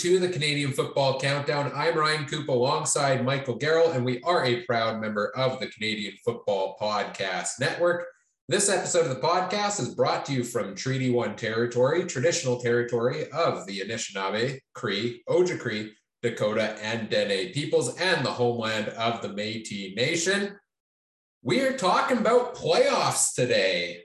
to the Canadian Football Countdown. I'm Ryan Coop alongside Michael Garrell, and we are a proud member of the Canadian Football Podcast Network. This episode of the podcast is brought to you from Treaty One territory, traditional territory of the Anishinaabe, Cree, Ojibwe, Dakota, and Dene peoples, and the homeland of the Métis Nation. We are talking about playoffs today.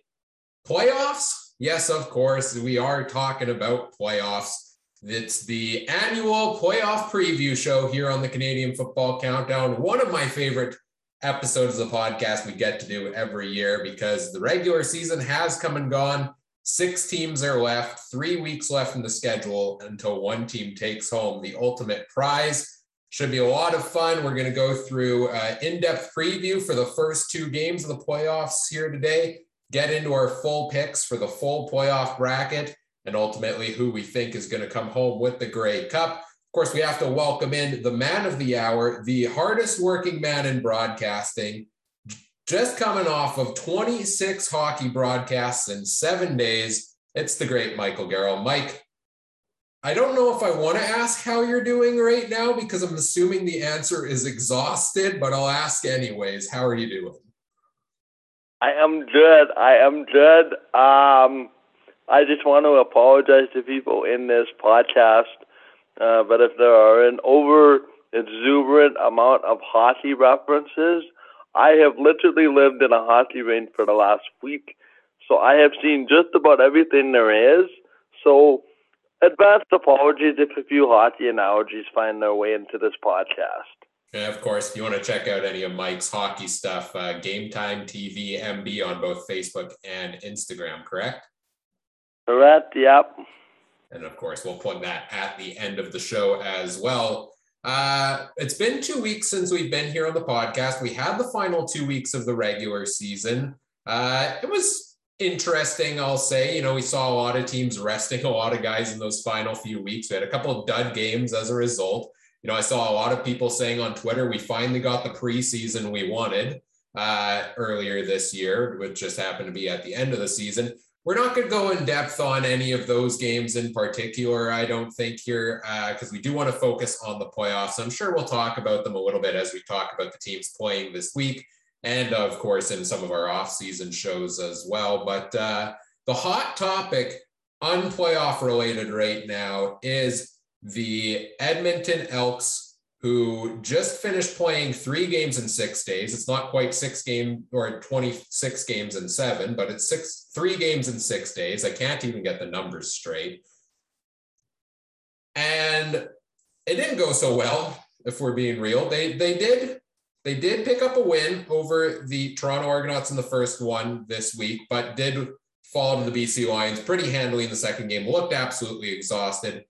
Playoffs? Yes, of course, we are talking about playoffs. It's the annual playoff preview show here on the Canadian Football Countdown. One of my favorite episodes of the podcast we get to do every year because the regular season has come and gone. Six teams are left, three weeks left in the schedule until one team takes home the ultimate prize. Should be a lot of fun. We're going to go through uh, in-depth preview for the first two games of the playoffs here today. Get into our full picks for the full playoff bracket, and ultimately who we think is going to come home with the Grey Cup. Of course, we have to welcome in the man of the hour, the hardest working man in broadcasting, just coming off of 26 hockey broadcasts in seven days. It's the great Michael Garrell. Mike, I don't know if I want to ask how you're doing right now because I'm assuming the answer is exhausted, but I'll ask anyways. How are you doing? I am good. I am good. Um, I just want to apologize to people in this podcast, uh, but if there are an over exuberant amount of hockey references, I have literally lived in a hockey rink for the last week, so I have seen just about everything there is. So advanced apologies if a few hockey analogies find their way into this podcast. And of course, if you want to check out any of Mike's hockey stuff, uh, Game Time TV MB on both Facebook and Instagram, correct? Correct, yep. And of course, we'll plug that at the end of the show as well. Uh, it's been two weeks since we've been here on the podcast. We had the final two weeks of the regular season. Uh, it was interesting, I'll say. You know, we saw a lot of teams resting a lot of guys in those final few weeks. We had a couple of dud games as a result. You know, I saw a lot of people saying on Twitter, we finally got the preseason we wanted uh, earlier this year, which just happened to be at the end of the season. We're not going to go in depth on any of those games in particular, I don't think, here, because uh, we do want to focus on the playoffs. I'm sure we'll talk about them a little bit as we talk about the teams playing this week and of course in some of our off-season shows as well. But uh, the hot topic, unplayoff related right now, is the Edmonton Elks, who just finished playing three games in six days. It's not quite six game or 26 games in seven, but it's six, three games in six days. I can't even get the numbers straight. And it didn't go so well, if we're being real. They they did they did pick up a win over the Toronto Argonauts in the first one this week, but did fall to the BC Lions pretty handily in the second game. Looked absolutely exhausted.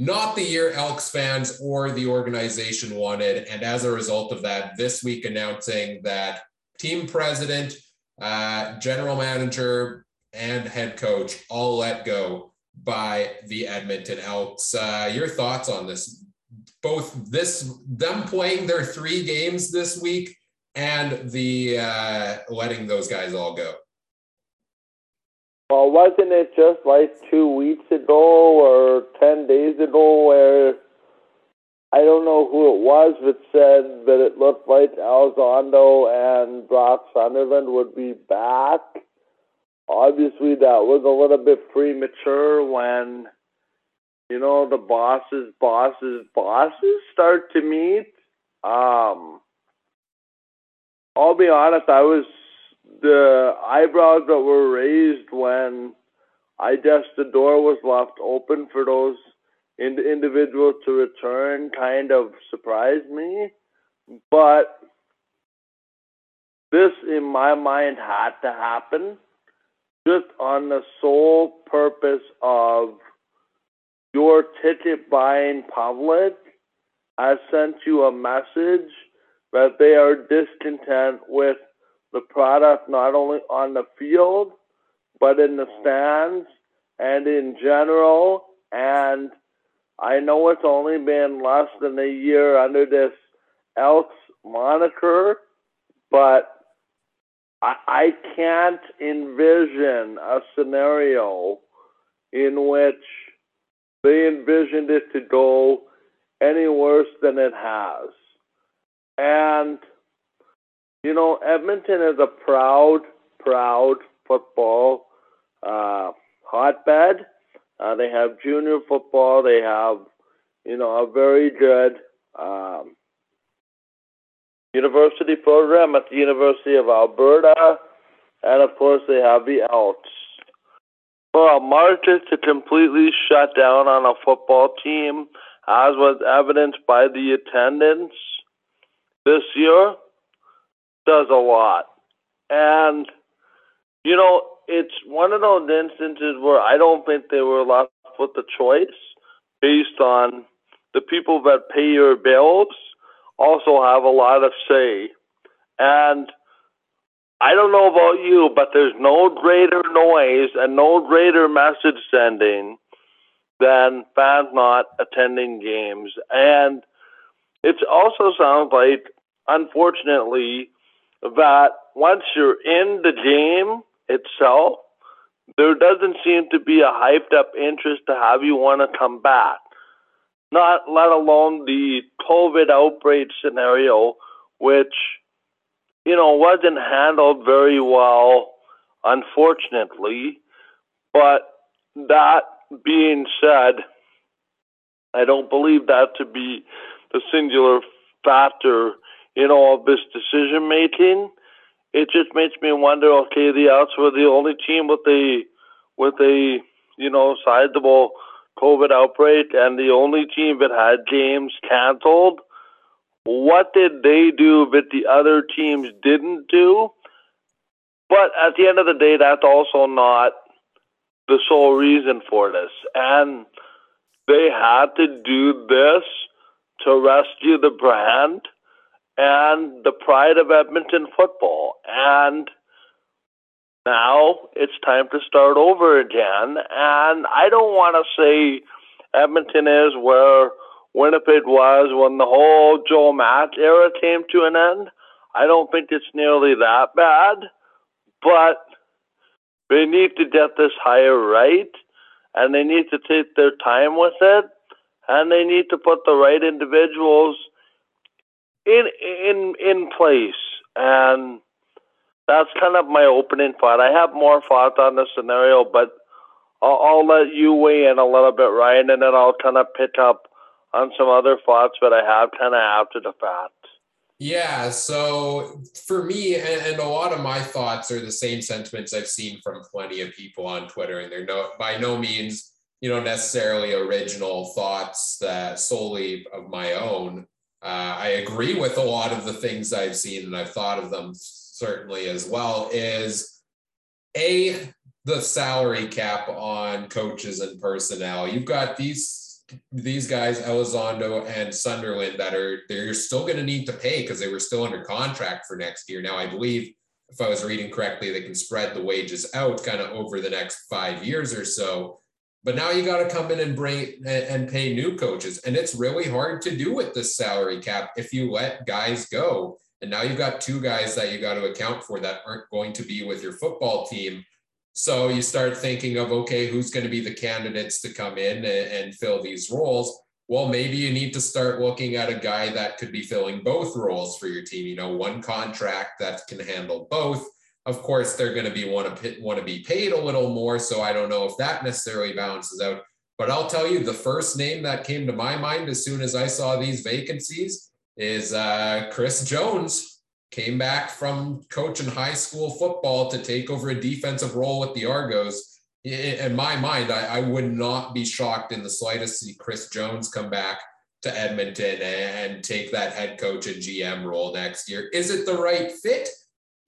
Not the year Elks fans or the organization wanted. And as a result of that, this week announcing that team president, uh, general manager, and head coach all let go by the Edmonton Elks. Uh, your thoughts on this both this them playing their three games this week and the uh, letting those guys all go. Well, wasn't it just like two weeks ago or ten days ago where I don't know who it was that said that it looked like Elizondo and Brock Sunderland would be back. Obviously, that was a little bit premature when you know, the bosses, bosses, bosses start to meet. Um, I'll be honest, I was the eyebrows that were raised when I guess the door was left open for those ind- individuals to return kind of surprised me. But this, in my mind, had to happen just on the sole purpose of your ticket buying public has sent you a message that they are discontent with the product not only on the field but in the mm. stands and in general and I know it's only been less than a year under this Elks moniker, but I, I can't envision a scenario in which they envisioned it to go any worse than it has. And, you know, Edmonton is a proud, proud football uh, hotbed. Uh, they have junior football. They have, you know, a very good um, university program at the University of Alberta. And of course, they have the Elks. For a market to completely shut down on a football team, as was evidenced by the attendance this year, does a lot. And, you know, it's one of those instances where I don't think they were left with the choice based on the people that pay your bills also have a lot of say. And I don't know about you, but there's no greater noise and no greater message sending than fans not attending games. And it also sounds like, unfortunately, that once you're in the game itself, there doesn't seem to be a hyped up interest to have you want to come back. Not let alone the COVID outbreak scenario, which you know, wasn't handled very well, unfortunately. But that being said, I don't believe that to be the singular factor in all of this decision making. It just makes me wonder. Okay, the Elks were the only team with a with a you know sizable COVID outbreak, and the only team that had games canceled what did they do that the other teams didn't do? But at the end of the day, that's also not the sole reason for this. And they had to do this to rescue the brand and the pride of Edmonton football. And now it's time to start over again. And I don't want to say Edmonton is where Winnipeg was when the whole Joe Mack era came to an end. I don't think it's nearly that bad, but they need to get this hire right, and they need to take their time with it, and they need to put the right individuals in in in place. And that's kind of my opening thought. I have more thoughts on the scenario, but I'll, I'll let you weigh in a little bit, Ryan, and then I'll kind of pick up on some other thoughts that I have kind of after the fact. Yeah, so for me, and, and, a lot of my thoughts are the same sentiments I've seen from plenty of people on Twitter, and they're no by no means, you know, necessarily original thoughts that solely of my own. Uh, I agree with a lot of the things I've seen, and I've thought of them certainly as well. Is a the salary cap on coaches and personnel. You've got these these guys, Elizondo and Sunderland, that are they're still going to need to pay because they were still under contract for next year. Now, I believe if I was reading correctly, they can spread the wages out kind of over the next five years or so. But now you got to come in and bring and pay new coaches, and it's really hard to do with this salary cap if you let guys go. And now you've got two guys that you got to account for that aren't going to be with your football team so you start thinking of, okay, who's going to be the candidates to come in and, and, fill these roles? Well, maybe you need to start looking at a guy that could be filling both roles for your team. You know, one contract that can handle both. Of course, they're going to be want to want to be paid a little more. So I don't know if that necessarily balances out. But I'll tell you, the first name that came to my mind as soon as I saw these vacancies is uh, Chris Jones came back from coaching high school football to take over a defensive role with the Argos. In my mind, I, I would not be shocked in the slightest to see Chris Jones come back to Edmonton and take that head coach and GM role next year. Is it the right fit?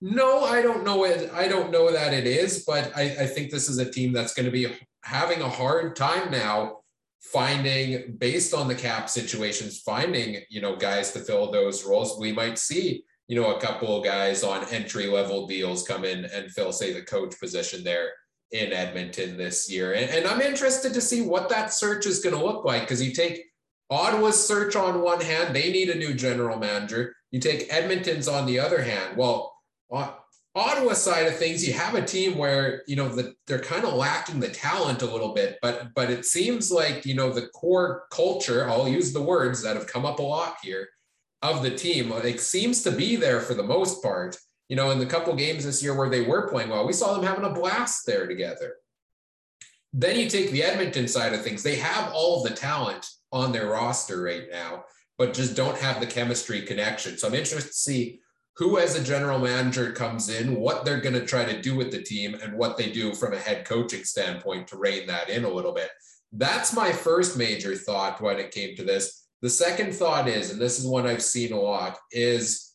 No, I don't know it. I don't know that it is, but I, I think this is a team that's going to be having a hard time now finding based on the cap situations, finding, you know, guys to fill those roles. We might see you know, a couple of guys on entry level deals come in and fill, say, the coach position there in Edmonton this year. And, and I'm interested to see what that search is going to look like because you take Ottawa's search on one hand, they need a new general manager. You take Edmonton's on the other hand. Well, Ottawa side of things, you have a team where you know the, they're kind of lacking the talent a little bit, but but it seems like you know the core culture. I'll use the words that have come up a lot here of the team. It seems to be there for the most part. You know, in the couple games this year where they were playing well, we saw them having a blast there together. Then you take the Edmonton side of things; they have all the talent on their roster right now, but just don't have the chemistry connection. So I'm interested to see who as a general manager comes in, what they're going to try to do with the team, and what they do from a head coaching standpoint to rein that in a little bit. That's my first major thought when it came to this. The second thought is, and this is one I've seen a lot, is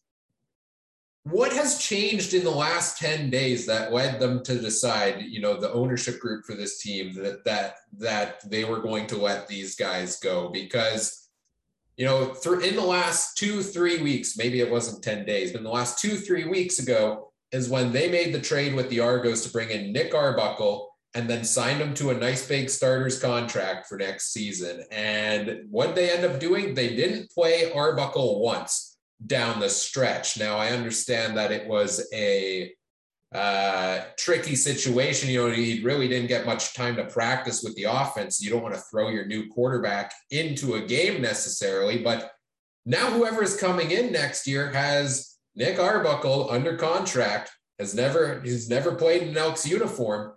what has changed in the last 10 days that led them to decide, you know, the ownership group for this team that that that they were going to let these guys go because you know, through in the last two, three weeks, maybe it wasn't 10 days, but in the last two, three weeks ago is when they made the trade with the Argos to bring in Nick Arbuckle and then signed him to a nice big starters contract for next season. And what they end up doing, they didn't play Arbuckle once down the stretch. Now I understand that it was a uh, tricky situation. You know, he really didn't get much time to practice with the offense. You don't want to throw your new quarterback into a game necessarily, but now whoever is coming in next year has Nick Arbuckle under contract, has never he's never played in an Elks uniform.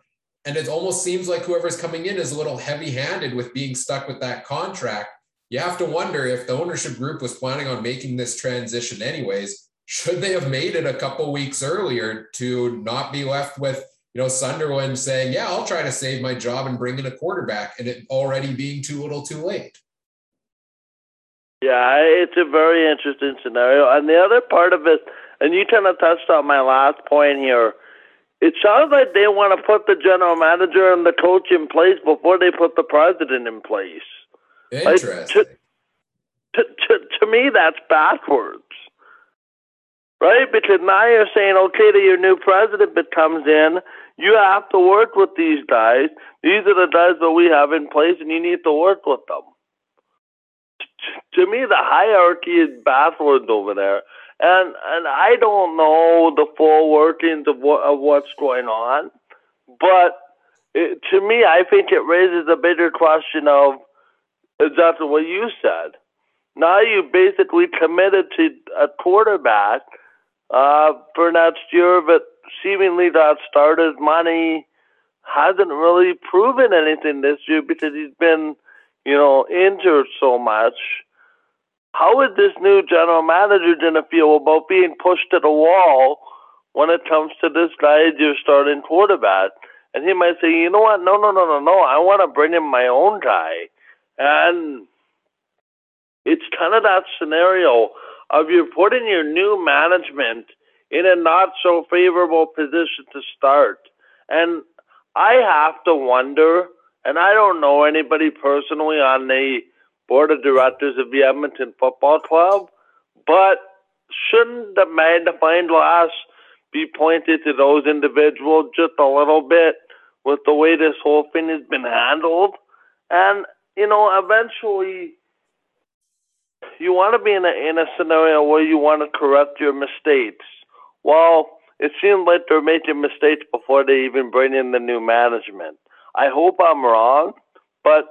And it almost seems like whoever's coming in is a little heavy handed with being stuck with that contract. You have to wonder if the ownership group was planning on making this transition anyways should they have made it a couple weeks earlier to not be left with you know Sunderland saying, "Yeah, I'll try to save my job and bring in a quarterback," and it already being too little, too late. Yeah, it's a very interesting scenario. And the other part of it, and you kind of touched on my last point here. It sounds like they want to put the general manager and the coach in place before they put the president in place. Interesting. Like, to, to, to, to me, that's backwards right? Because now you're saying, okay, that your new president that comes in, you have to work with these guys. These are the guys that we have in place, and you need to work with them. To me, the hierarchy is backwards over there, and and I don't know the full workings of what of what's going on, but it, to me, I think it raises a bigger question of exactly what you said. Now you basically committed to a quarterback uh, for next year, but seemingly that started money hasn't really proven anything this year because he's been, you know, injured so much. How is this new general manager going to feel about being pushed to the wall when it comes to this guy as your starting quarterback? And he might say, you know what? No, no, no, no, no. I want to bring in my own guy. And it's kind of that scenario of you putting your new management in a not so favorable position to start. And I have to wonder, and I don't know anybody personally on the board of directors of the Edmonton Football Club, but shouldn't the magnifying glass be pointed to those individuals just a little bit with the way this whole thing has been handled? And, you know, eventually you want to be in a in a scenario where you want to correct your mistakes. Well, it seems like they're making mistakes before they even bring in the new management. I hope I'm wrong, but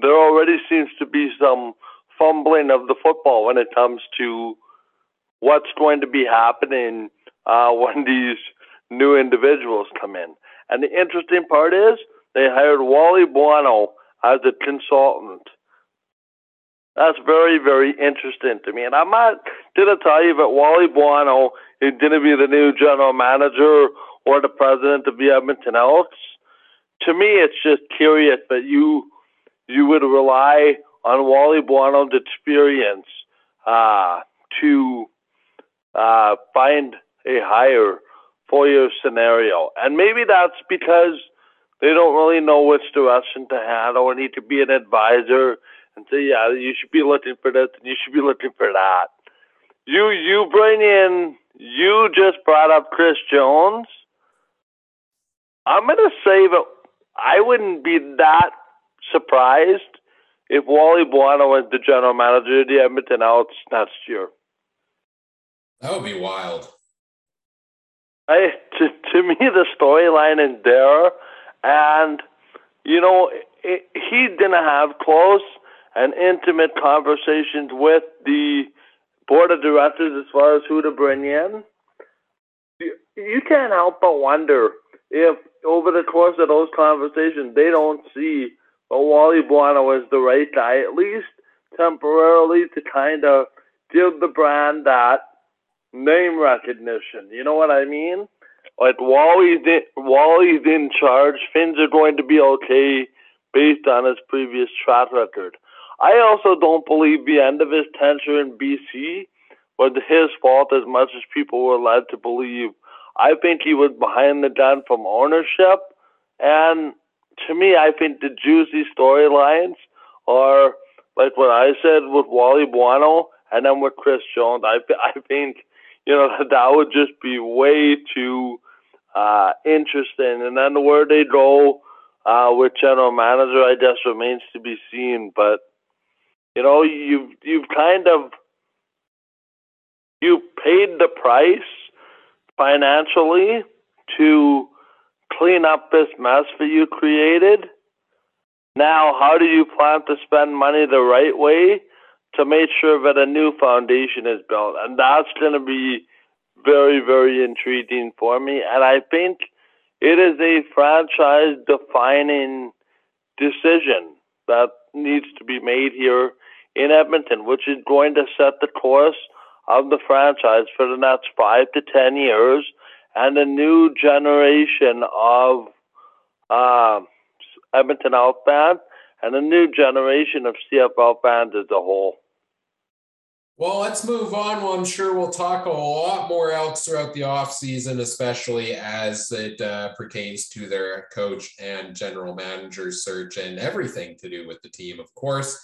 there already seems to be some fumbling of the football when it comes to what's going to be happening uh, when these new individuals come in. And the interesting part is they hired Wally Buono as a consultant. That's very, very interesting to me. And I'm not going to tell you that Wally Buono is going to be the new general manager or the president of the Edmonton Elks. To me, it's just curious that you you would rely on Wally Buono's experience uh, to uh, find a hire for your scenario. And maybe that's because they don't really know which direction to handle or need to be an advisor and say, yeah, you should be looking for this and you should be looking for that. You you bring in you just brought up Chris Jones. I'm gonna say that I wouldn't be that surprised if Wally Buono was the general manager of the Edmonton Elks next year. That would be wild. I to to me the storyline is there, and you know it, he didn't have close and intimate conversations with the board of directors as far as who to bring in. You, can't help but wonder if over the course of those conversations they don't see a Wally Buono as the right guy, at least temporarily, to kind of give the brand that name recognition. You know what I mean? Like Wally's in, Wally's in charge, things are going to be okay based on his previous track record. I also don't believe the end of his tenure in BC was his fault as much as people were led to believe. I think he was behind the gun from ownership, and to me, I think the juicy storylines are like what I said with Wally Buono, and then with Chris Jones. I I think you know that would just be way too uh, interesting. And then where they go uh, with general manager, I guess remains to be seen. But you know, you've you've kind of you paid the price financially to clean up this mess that you created. Now, how do you plan to spend money the right way to make sure that a new foundation is built? And that's going to be very, very intriguing for me. And I think it is a franchise defining decision that needs to be made here in Edmonton, which is going to set the course of the franchise for the next five to ten years and a new generation of uh, Edmonton fans and a new generation of CFL fans as a whole. Well, let's move on. Well, I'm sure we'll talk a lot more Elks throughout the offseason, especially as it uh, pertains to their coach and general manager search and everything to do with the team, of course.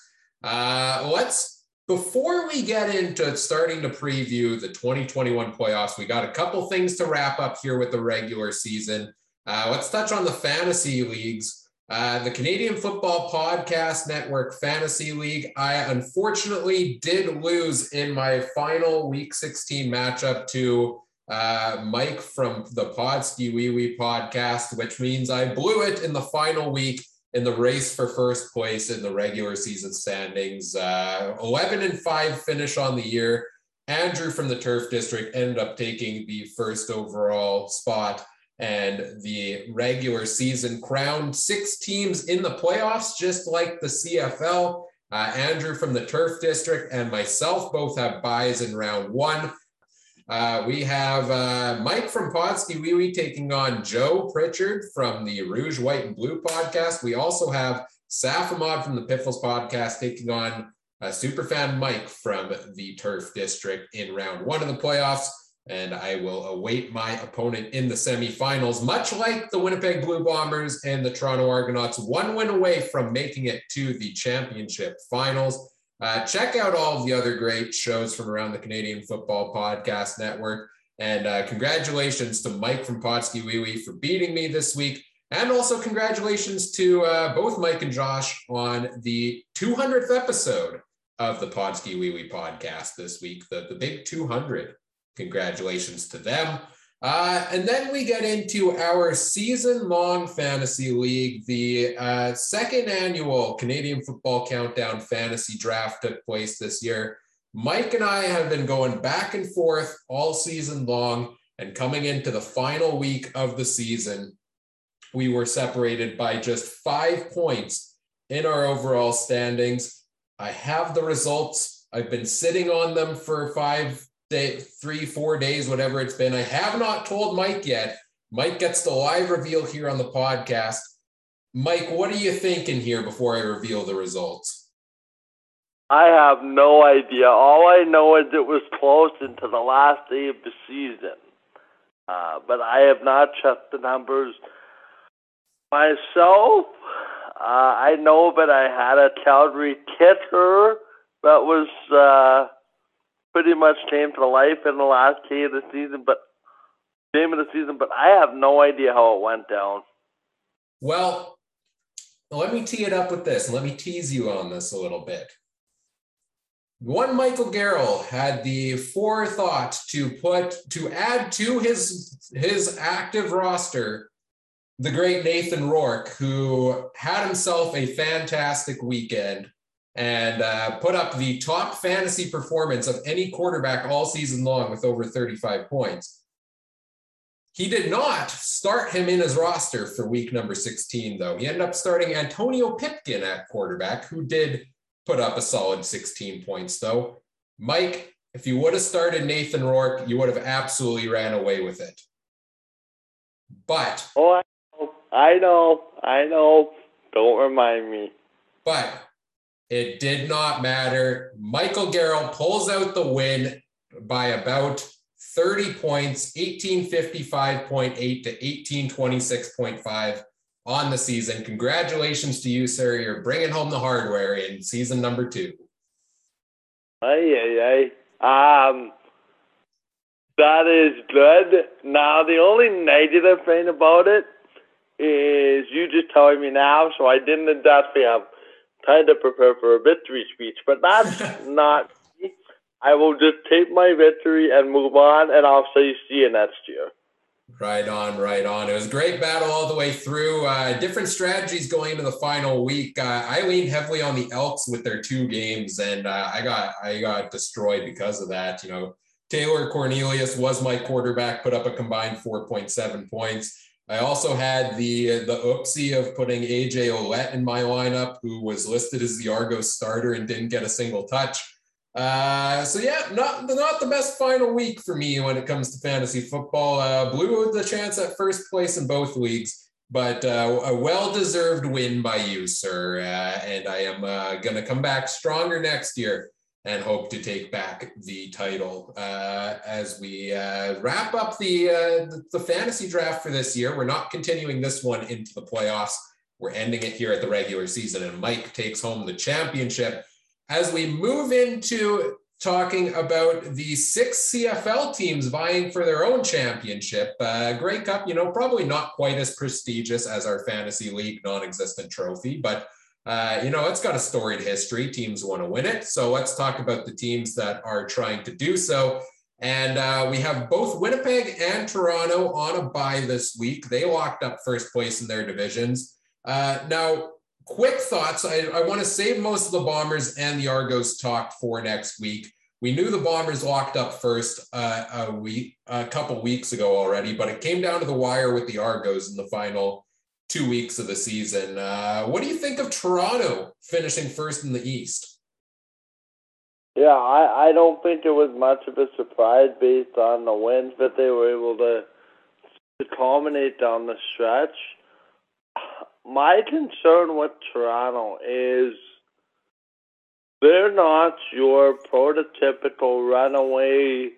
Uh, let's, before we get into starting to preview the 2021 playoffs, we got a couple things to wrap up here with the regular season. Uh, let's touch on the fantasy leagues. Uh, the Canadian Football Podcast Network Fantasy League. I unfortunately did lose in my final Week 16 matchup to uh, Mike from the Podski Wee Wee podcast, which means I blew it in the final week in the race for first place in the regular season standings. Uh, 11 and 5 finish on the year. Andrew from the Turf District ended up taking the first overall spot and the regular season crowned six teams in the playoffs, just like the CFL. Uh, Andrew from the Turf District and myself both have buys in round one. Uh, we have uh, Mike from Wee Wee taking on Joe Pritchard from the Rouge, White, and Blue podcast. We also have Safamod from the Piffles podcast taking on uh, Superfan Mike from the Turf District in round one of the playoffs and I will await my opponent in the semifinals, much like the Winnipeg Blue Bombers and the Toronto Argonauts, one win away from making it to the championship finals. Uh, check out all the other great shows from around the Canadian Football Podcast Network. And uh, congratulations to Mike from Podski Wee Wee for beating me this week. And also congratulations to uh, both Mike and Josh on the 200th episode of the Podski Wee Wee podcast this week, the, the big 200. Congratulations to them. Uh, and then we get into our season long fantasy league. The uh, second annual Canadian Football Countdown Fantasy Draft took place this year. Mike and I have been going back and forth all season long, and coming into the final week of the season, we were separated by just five points in our overall standings. I have the results. I've been sitting on them for five day, three, four days, whatever it's been. I have not told Mike yet. Mike gets the live reveal here on the podcast. Mike, what are you thinking here before I reveal the results? I have no idea. All I know is it was close into the last day of the season. Uh, but I have not checked the numbers myself. Uh, I know that I had a Calgary kicker that was uh, pretty much came to life in the last game of the season, but game of the season, but I have no idea how it went down. Well, let me tee it up with this. Let me tease you on this a little bit. one Michael Garrell had the forethought to put to add to his his active roster the great Nathan Rourke, who had himself a fantastic weekend and uh, put up the top fantasy performance of any quarterback all season long with over 35 points. He did not start him in his roster for week number 16, though. He ended up starting Antonio Pipkin at quarterback, who did put up a solid 16 points, though. Mike, if you would have started Nathan Rourke, you would have absolutely ran away with it. But. Oh, I know. I know. Don't remind me. But it did not matter. Michael Garrell pulls out the win by about 30 points, 1855.8 to 1826.5 on the season. Congratulations to you, sir. You're bringing home the hardware in season number two. Ay, ay, ay. Um, that is good. Now, the only negative thing about it is you just telling me now, so I didn't exactly have time to prepare for a victory speech, but that's not. I will just take my victory and move on, and I'll say see you next year. Right on, right on. It was a great battle all the way through. Uh, different strategies going into the final week. Uh, I leaned heavily on the Elks with their two games, and uh, I got I got destroyed because of that. You know, Taylor Cornelius was my quarterback, put up a combined 4.7 points. I also had the the oopsie of putting AJ Ouellette in my lineup, who was listed as the Argos starter and didn't get a single touch. Uh, so yeah, not not the best final week for me when it comes to fantasy football. Uh, blew the chance at first place in both leagues, but uh, a well-deserved win by you, sir. Uh, and I am uh, to come back stronger next year and hope to take back the title uh, as we uh, wrap up the, uh, the fantasy draft for this year. We're not continuing this one into the playoffs. We're ending it here at the regular season, and Mike takes home the championship. As we move into talking about the six CFL teams vying for their own championship, uh, Grey Cup, you know, probably not quite as prestigious as our fantasy league non-existent trophy, but uh, you know, it's got a storied history. Teams want to win it. So let's talk about the teams that are trying to do so. And uh, we have both Winnipeg and Toronto on a bye this week. They locked up first place in their divisions. Uh, now, quick thoughts. I, I want to save most of the Bombers and the Argos talk for next week. We knew the Bombers locked up first uh, a week, a couple weeks ago already, but it came down to the wire with the Argos in the final two weeks of the season. Uh, what do you think of Toronto finishing first in the East? Yeah, I, I don't think it was much of a surprise based on the wins that they were able to, to culminate down the stretch. My concern with Toronto is they're not your prototypical runaway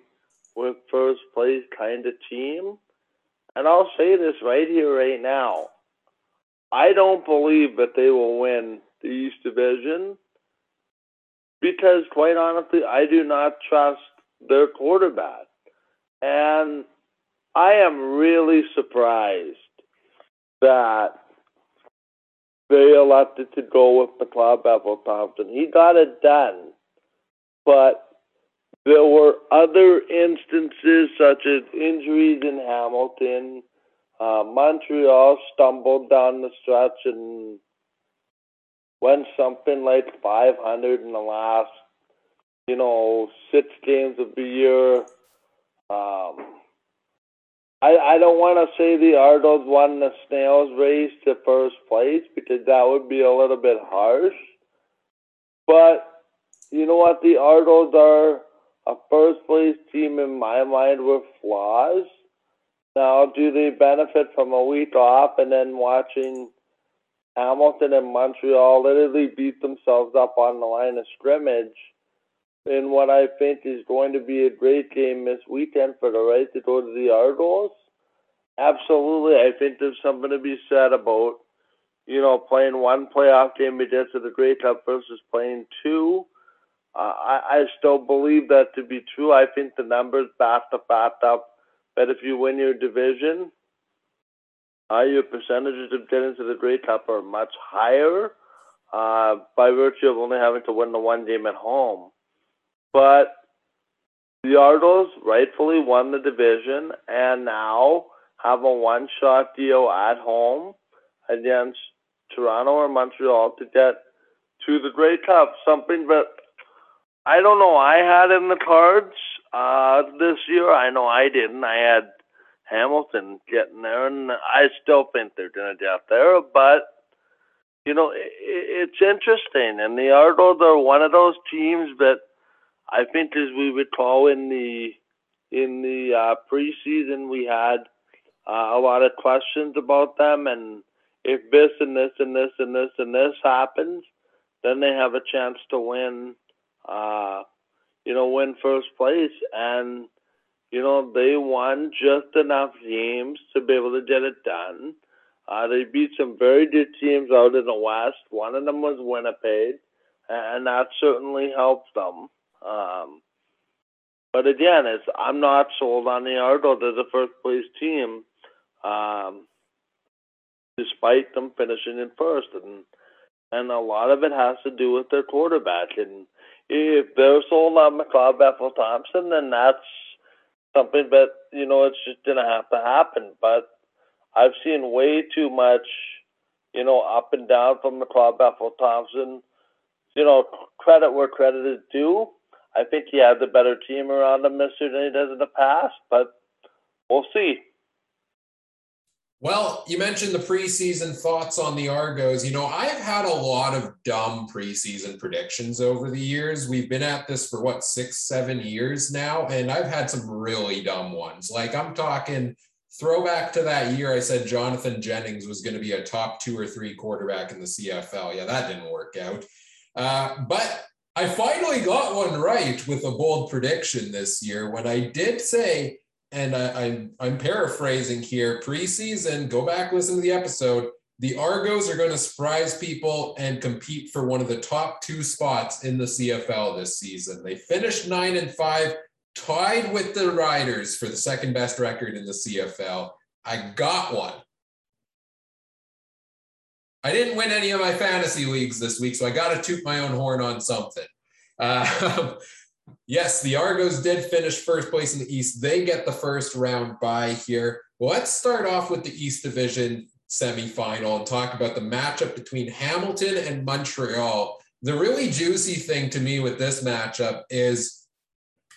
with first place kind of team. And I'll say this right here, right now. I don't believe that they will win the East Division because, quite honestly, I do not trust their quarterback. And I am really surprised that they elected to go with McLeod Bethel Thompson. He got it done, but there were other instances such as injuries in Hamilton uh, Montreal stumbled down the stretch and went something like 500 in the last, you know, six games of the year. Um, I, I don't want to say the Argos won the snail's race to first place because that would be a little bit harsh. But you know what? The Argos are a first place team in my mind with flaws. Now, do they benefit from a week off and then watching Hamilton and Montreal literally beat themselves up on the line of scrimmage in what I think is going to be a great game this weekend for the right to go to the Argos? Absolutely. I think there's something to be said about, you know, playing one playoff game against the Grey Cup versus playing two. Uh, I, I still believe that to be true. I think the numbers back the fact up but if you win your division, uh, your percentages of getting to the Grey Cup are much higher uh, by virtue of only having to win the one game at home. but the Argos rightfully won the division and now have a one shot deal at home against Toronto or Montreal to get to the Grey Cup. Something that I don't know I had in the cards uh, this year. I know I didn't. I had Hamilton getting there, and I still think they're going to get there. But you know, it, it's interesting, and the Argos are one of those teams that I think, as we recall in the in the uh, preseason, we had uh, a lot of questions about them, and if this and this and this and this and this happens, then they have a chance to win. Uh, you know, win first place, and you know they won just enough games to be able to get it done. Uh, they beat some very good teams out in the West. One of them was Winnipeg, and that certainly helped them. Um, but again, it's I'm not sold on the Argos as a first place team, um, despite them finishing in first, and and a lot of it has to do with their quarterback. And if they're sold on McLeod Bethel Thompson, then that's something that you know it's just gonna have to happen. But I've seen way too much, you know, up and down from McLeod Bethel Thompson. You know, credit where credit is due I think he has a better team around him this year than he does in the past, but we'll see. Well, you mentioned the preseason thoughts on the Argos. You know, I've had a lot of dumb preseason predictions over the years. We've been at this for what, six, seven years now, and I've had some really dumb ones. Like I'm talking throwback to that year, I said Jonathan Jennings was going to be a top two or three quarterback in the CFL. Yeah, that didn't work out. Uh, but I finally got one right with a bold prediction this year when I did say, and I, I'm, I'm paraphrasing here preseason, go back, listen to the episode. The Argos are going to surprise people and compete for one of the top two spots in the CFL this season. They finished nine and five, tied with the Riders for the second best record in the CFL. I got one. I didn't win any of my fantasy leagues this week, so I got to toot my own horn on something. Uh, yes, the Argos did finish first place in the East. They get the first round bye here. let's start off with the East Division semifinal and talk about the matchup between Hamilton and Montreal. The really juicy thing to me with this matchup is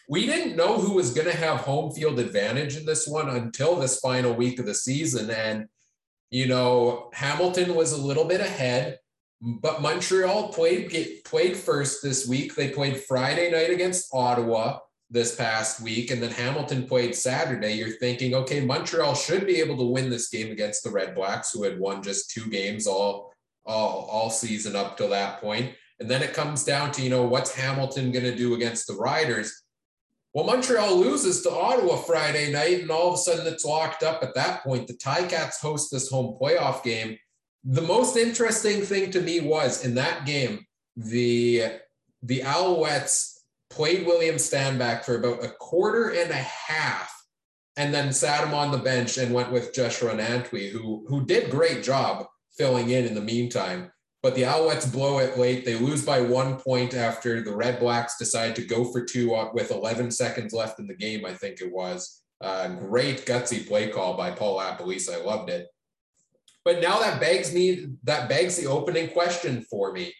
we didn't know who was going to have home field advantage in this one until this final week of the season. And you know, Hamilton was a little bit ahead, but Montreal played get, played first this week. They played Friday night against Ottawa this past week, and then Hamilton played Saturday. You're thinking, okay, Montreal should be able to win this game against the Red Blacks, who had won just two games all all, all season up to that point. And then it comes down to, you know, what's Hamilton going to do against the Riders? Well, Montreal loses to Ottawa Friday night, and all of a sudden it's locked up at that point. The Ticats host this home playoff game. The most interesting thing to me was in that game, the the Alouettes played William Stanback for about a quarter and a half, and then sat him on the bench and went with Jeshrun Antwi, who who did great job filling in in the meantime. But the Alouettes blow it late. They lose by one point after the Red Blacks decide to go for two with 11 seconds left in the game, I think it was. Uh, great gutsy play call by Paul LaPolice. I loved it. But now that begs me, that begs the opening question for me.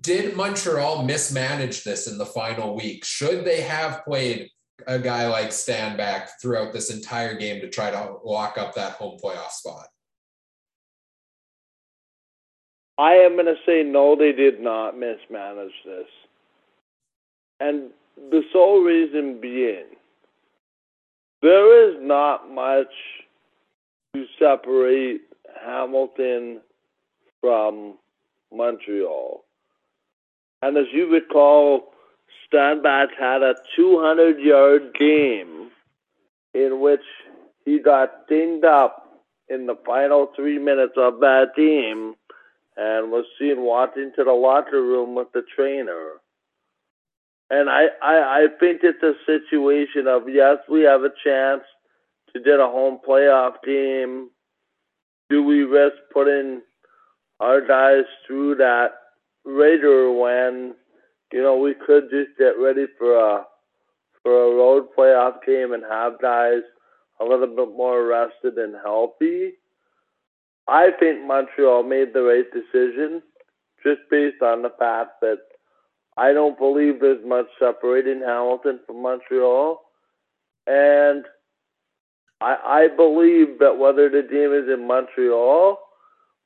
Did Montreal mismanage this in the final week? Should they have played a guy like Stanback throughout this entire game to try to lock up that home playoff spot? I am going to say no, they did not mismanage this. And the sole reason being, there is not much to separate Hamilton from Montreal. And as you recall, Stanback had a 200 yard game in which he got dinged up in the final three minutes of that game and was seen walking to the locker room with the trainer. And I, I, I think it's a situation of yes, we have a chance to get a home playoff game. Do we risk putting our guys through that later when you know, we could just get ready for a for a road playoff game and have guys a little bit more rested and healthy. I think Montreal made the right decision just based on the fact that I don't believe there's much separating Hamilton from Montreal. And I, I believe that whether the game is in Montreal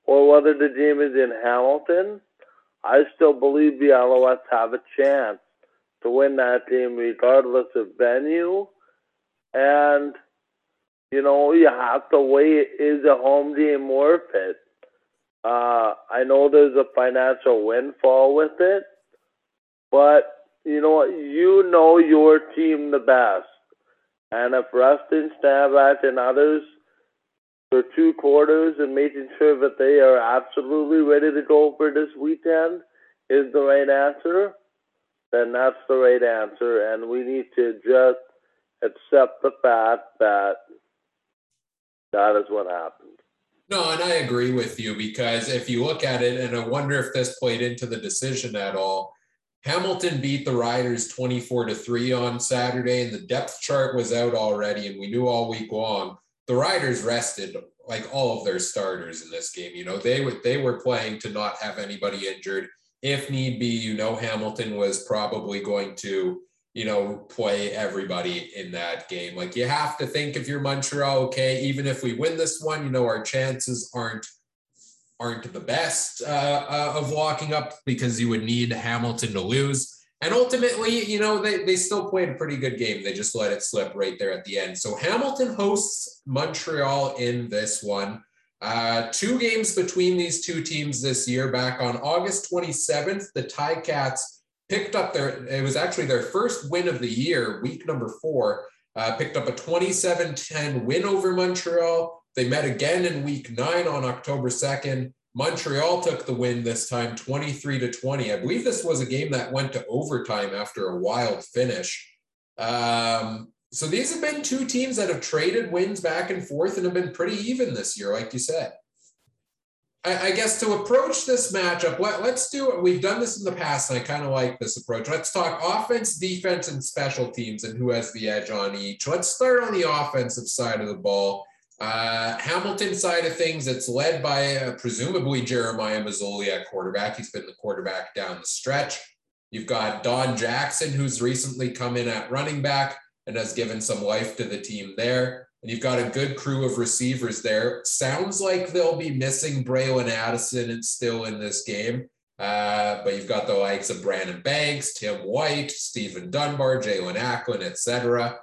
or whether the game is in Hamilton, I still believe the Alouettes have a chance to win that game regardless of venue. And, you know, you have to weigh is a home game worth it? Uh, I know there's a financial windfall with it, but you know what? You know your team the best. And if Rustin, Stanback, and others for two quarters and making sure that they are absolutely ready to go for this weekend is the right answer, then that's the right answer. And we need to just accept the fact that that is what happened. No, and I agree with you because if you look at it, and I wonder if this played into the decision at all. Hamilton beat the Riders 24 to 3 on Saturday, and the depth chart was out already, and we knew all week long the Riders rested like all of their starters in this game. You know, they were they were playing to not have anybody injured. If need be, you know, Hamilton was probably going to, you know, play everybody in that game. Like you have to think if you're Montreal, okay, even if we win this one, you know, our chances aren't aren't the best uh, uh, of walking up because you would need Hamilton to lose. And ultimately, you know, they, they still played a pretty good game. They just let it slip right there at the end. So Hamilton hosts Montreal in this one. Uh, two games between these two teams this year. Back on August 27th, the Ticats picked up their, it was actually their first win of the year, week number four, uh, picked up a 27 10 win over Montreal. They met again in week nine on October 2nd. Montreal took the win this time 23 to 20. I believe this was a game that went to overtime after a wild finish. Um, so these have been two teams that have traded wins back and forth and have been pretty even this year, like you said. I, I guess to approach this matchup, let, let's do it. We've done this in the past, and I kind of like this approach. Let's talk offense, defense, and special teams and who has the edge on each. Let's start on the offensive side of the ball. Uh, Hamilton side of things, it's led by uh, presumably Jeremiah Masoli at quarterback. He's been the quarterback down the stretch. You've got Don Jackson, who's recently come in at running back and has given some life to the team there. And you've got a good crew of receivers there. Sounds like they'll be missing Bralon Addison and still in this game. Uh, but you've got the likes of Brandon Banks, Tim White, Steven Dunbar, Jalen Acklin, etc.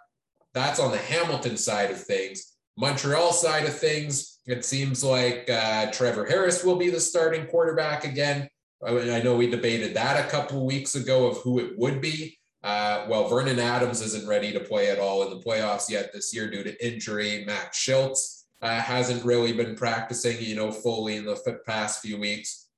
That's on the Hamilton side of things. Montreal side of things, it seems like uh, Trevor Harris will be the starting quarterback again. I know we debated that a couple weeks ago of who it would be. Uh, well, Vernon Adams isn't ready to play at all in the playoffs yet this year due to injury. Matt Shiltz uh, hasn't really been practicing, you know, fully in the past few weeks.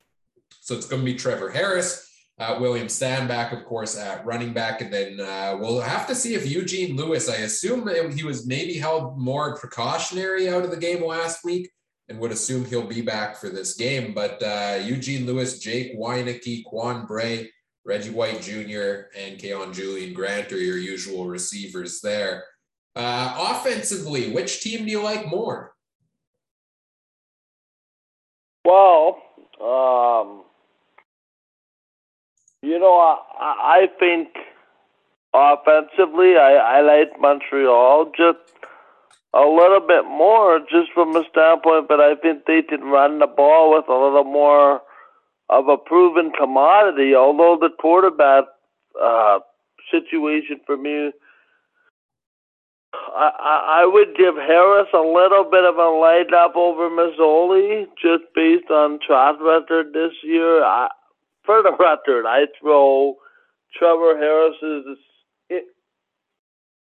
So it's going to be Trevor Harris. Uh, William Stanback, of course, at running back. And then uh, we'll have to see if Eugene Lewis, I assume he was maybe held more precautionary out of the game last week and would assume he'll be back for this game. But uh, Eugene Lewis, Jake Wieneke, Quan Bray, Reggie White Jr., and Kaion Julien-Grant are your usual receivers there. Uh, offensively, which team do you like more? Well, um, you know, I, I think offensively, I, I like Montreal just a little bit more, just from a standpoint, but I think they can run the ball with a little more of a proven commodity. Although the quarterback uh, situation for me, I, I, I would give Harris a little bit of a leg up over Masoli just based on track record this year. I, for the record, I throw Trevor Harris's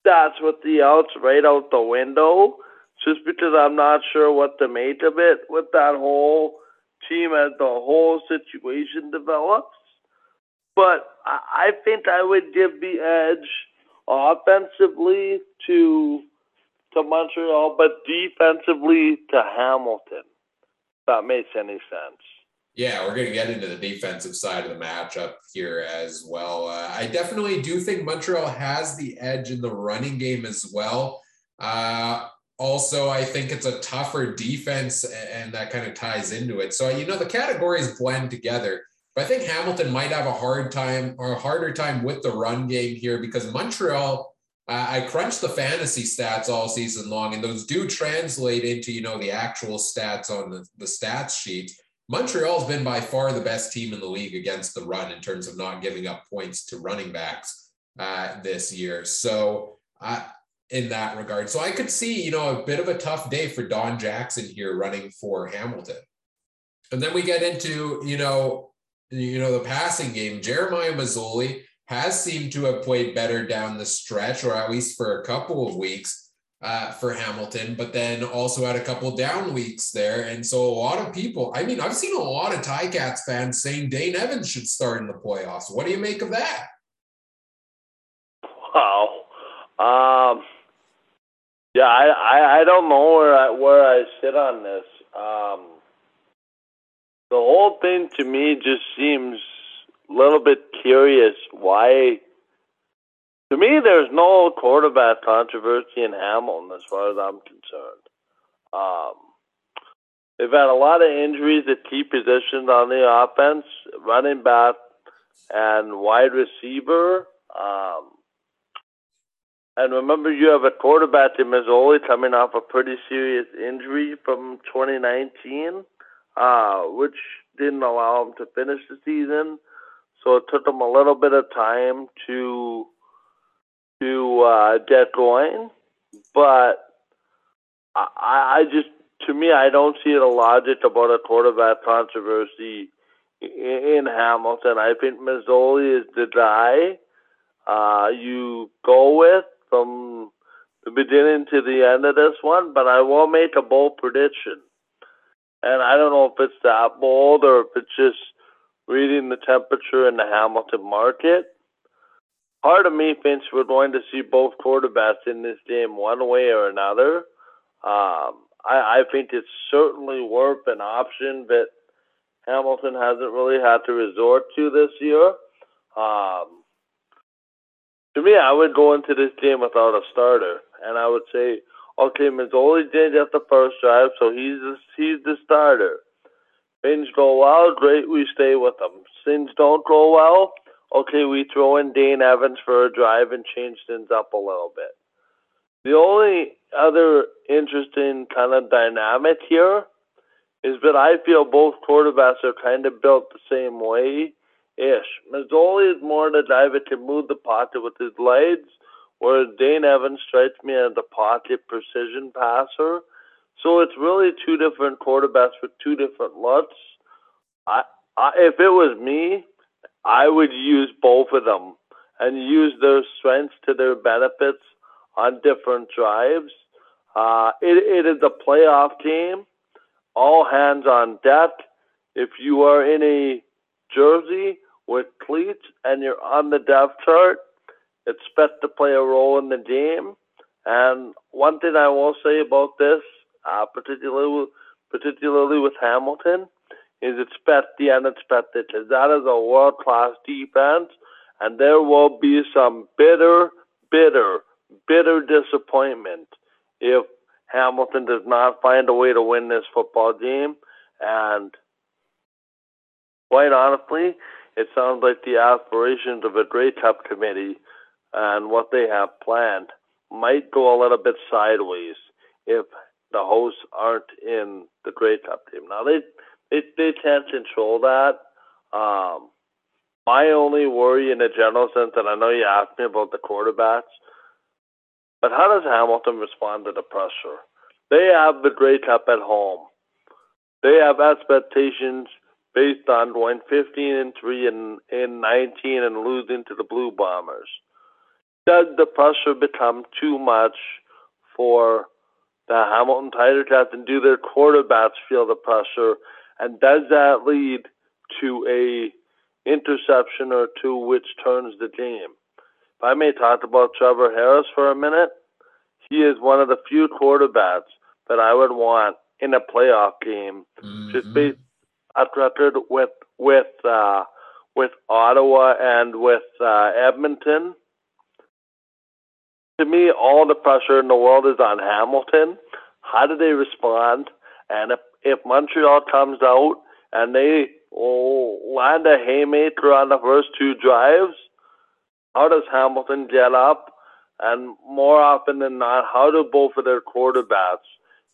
stats with the outs right out the window just because I'm not sure what to make of it with that whole team as the whole situation develops. But I think I would give the edge offensively to to Montreal, but defensively to Hamilton. If that makes any sense. Yeah, we're going to get into the defensive side of the matchup here as well. Uh, I definitely do think Montreal has the edge in the running game as well. Uh, also, I think it's a tougher defense, and that kind of ties into it. So, you know, the categories blend together. But I think Hamilton might have a hard time or a harder time with the run game here because Montreal uh, I crunched the fantasy stats all season long, and those do translate into you know the actual stats on the, the stats sheet. Montreal's been by far the best team in the league against the run in terms of not giving up points to running backs uh, this year. So, uh, in that regard, so I could see you know a bit of a tough day for Don Jackson here running for Hamilton, and then we get into you know you know the passing game. Jeremiah Masoli has seemed to have played better down the stretch, or at least for a couple of weeks uh, for Hamilton, but then also had a couple down weeks there. And so a lot of people, I mean, I've seen a lot of Ticats fans saying Dane Evans should start in the playoffs. What do you make of that? Wow. Um, yeah, I, I, I don't know where I, where I sit on this. Um, the whole thing to me just seems a little bit curious why. There's no quarterback controversy in Hamilton as far as I'm concerned. Um, they've had a lot of injuries at key positions on the offense, running back and wide receiver. Um, and remember, you have a quarterback in Masoli coming off a pretty serious injury from 2019, uh, which didn't allow him to finish the season. So it took him a little bit of time to to uh, going, but I, I just to me I don't see the logic about a quarterback controversy in, Hamilton. I think Masoli is the guy uh, you go with from the beginning to the end of this one, but I will make a bold prediction. And I don't know if it's that bold or if it's just reading the temperature in the Hamilton market. Part of me thinks we're going to see both quarterbacks in this game one way or another. Um, I, I think it's certainly worth an option that Hamilton hasn't really had to resort to this year. Um, to me, I would go into this game without a starter, and I would say, okay, Masoli did at the first drive, so he's the, he's the starter. Things go well, great, we stay with them. Things don't go well, okay, we throw in Dane Evans for a drive and change things up a little bit. The only other interesting kind of dynamic here is that I feel both quarterbacks are kind of built the same way ish. Masoli is more the guy that can move the pocket with his legs, whereas Dane Evans strikes me as a pocket precision passer so it's really two different quarterbacks with two different looks. I, I, if it was me, I would use both of them and use their strengths to their benefits on different drives. Uh, it, it is a playoff team, all hands on deck. If you are in a jersey with cleats and you're on the depth chart, it's best to play a role in the game. And one thing I will say about this uh, particularly particularly with Hamilton, is expect the unexpected. That is a world class defense, and there will be some bitter, bitter, bitter disappointment if Hamilton does not find a way to win this football game. And quite honestly, it sounds like the aspirations of a Grey Cup committee and what they have planned might go a little bit sideways if the hosts aren't in the Grey Cup team. Now they they they can't control that. Um, my only worry in a general sense, and I know you asked me about the quarterbacks, but how does Hamilton respond to the pressure? They have the Grey Cup at home. They have expectations based on going 15 and 3 in, in 19 and losing to the Blue Bombers. Does the pressure become too much for the Hamilton Tiger Cats and do their quarterbacks feel the pressure? And does that lead to a interception or two which turns the game? If I may talk about Trevor Harris for a minute, he is one of the few quarterbacks that I would want in a playoff game. Mm-hmm. Just based, flat record with with uh, with Ottawa and with uh, Edmonton. To me, all the pressure in the world is on Hamilton. How do they respond? And if if Montreal comes out and they land a haymaker on the first two drives, how does Hamilton get up? And more often than not, how do both of their quarterbacks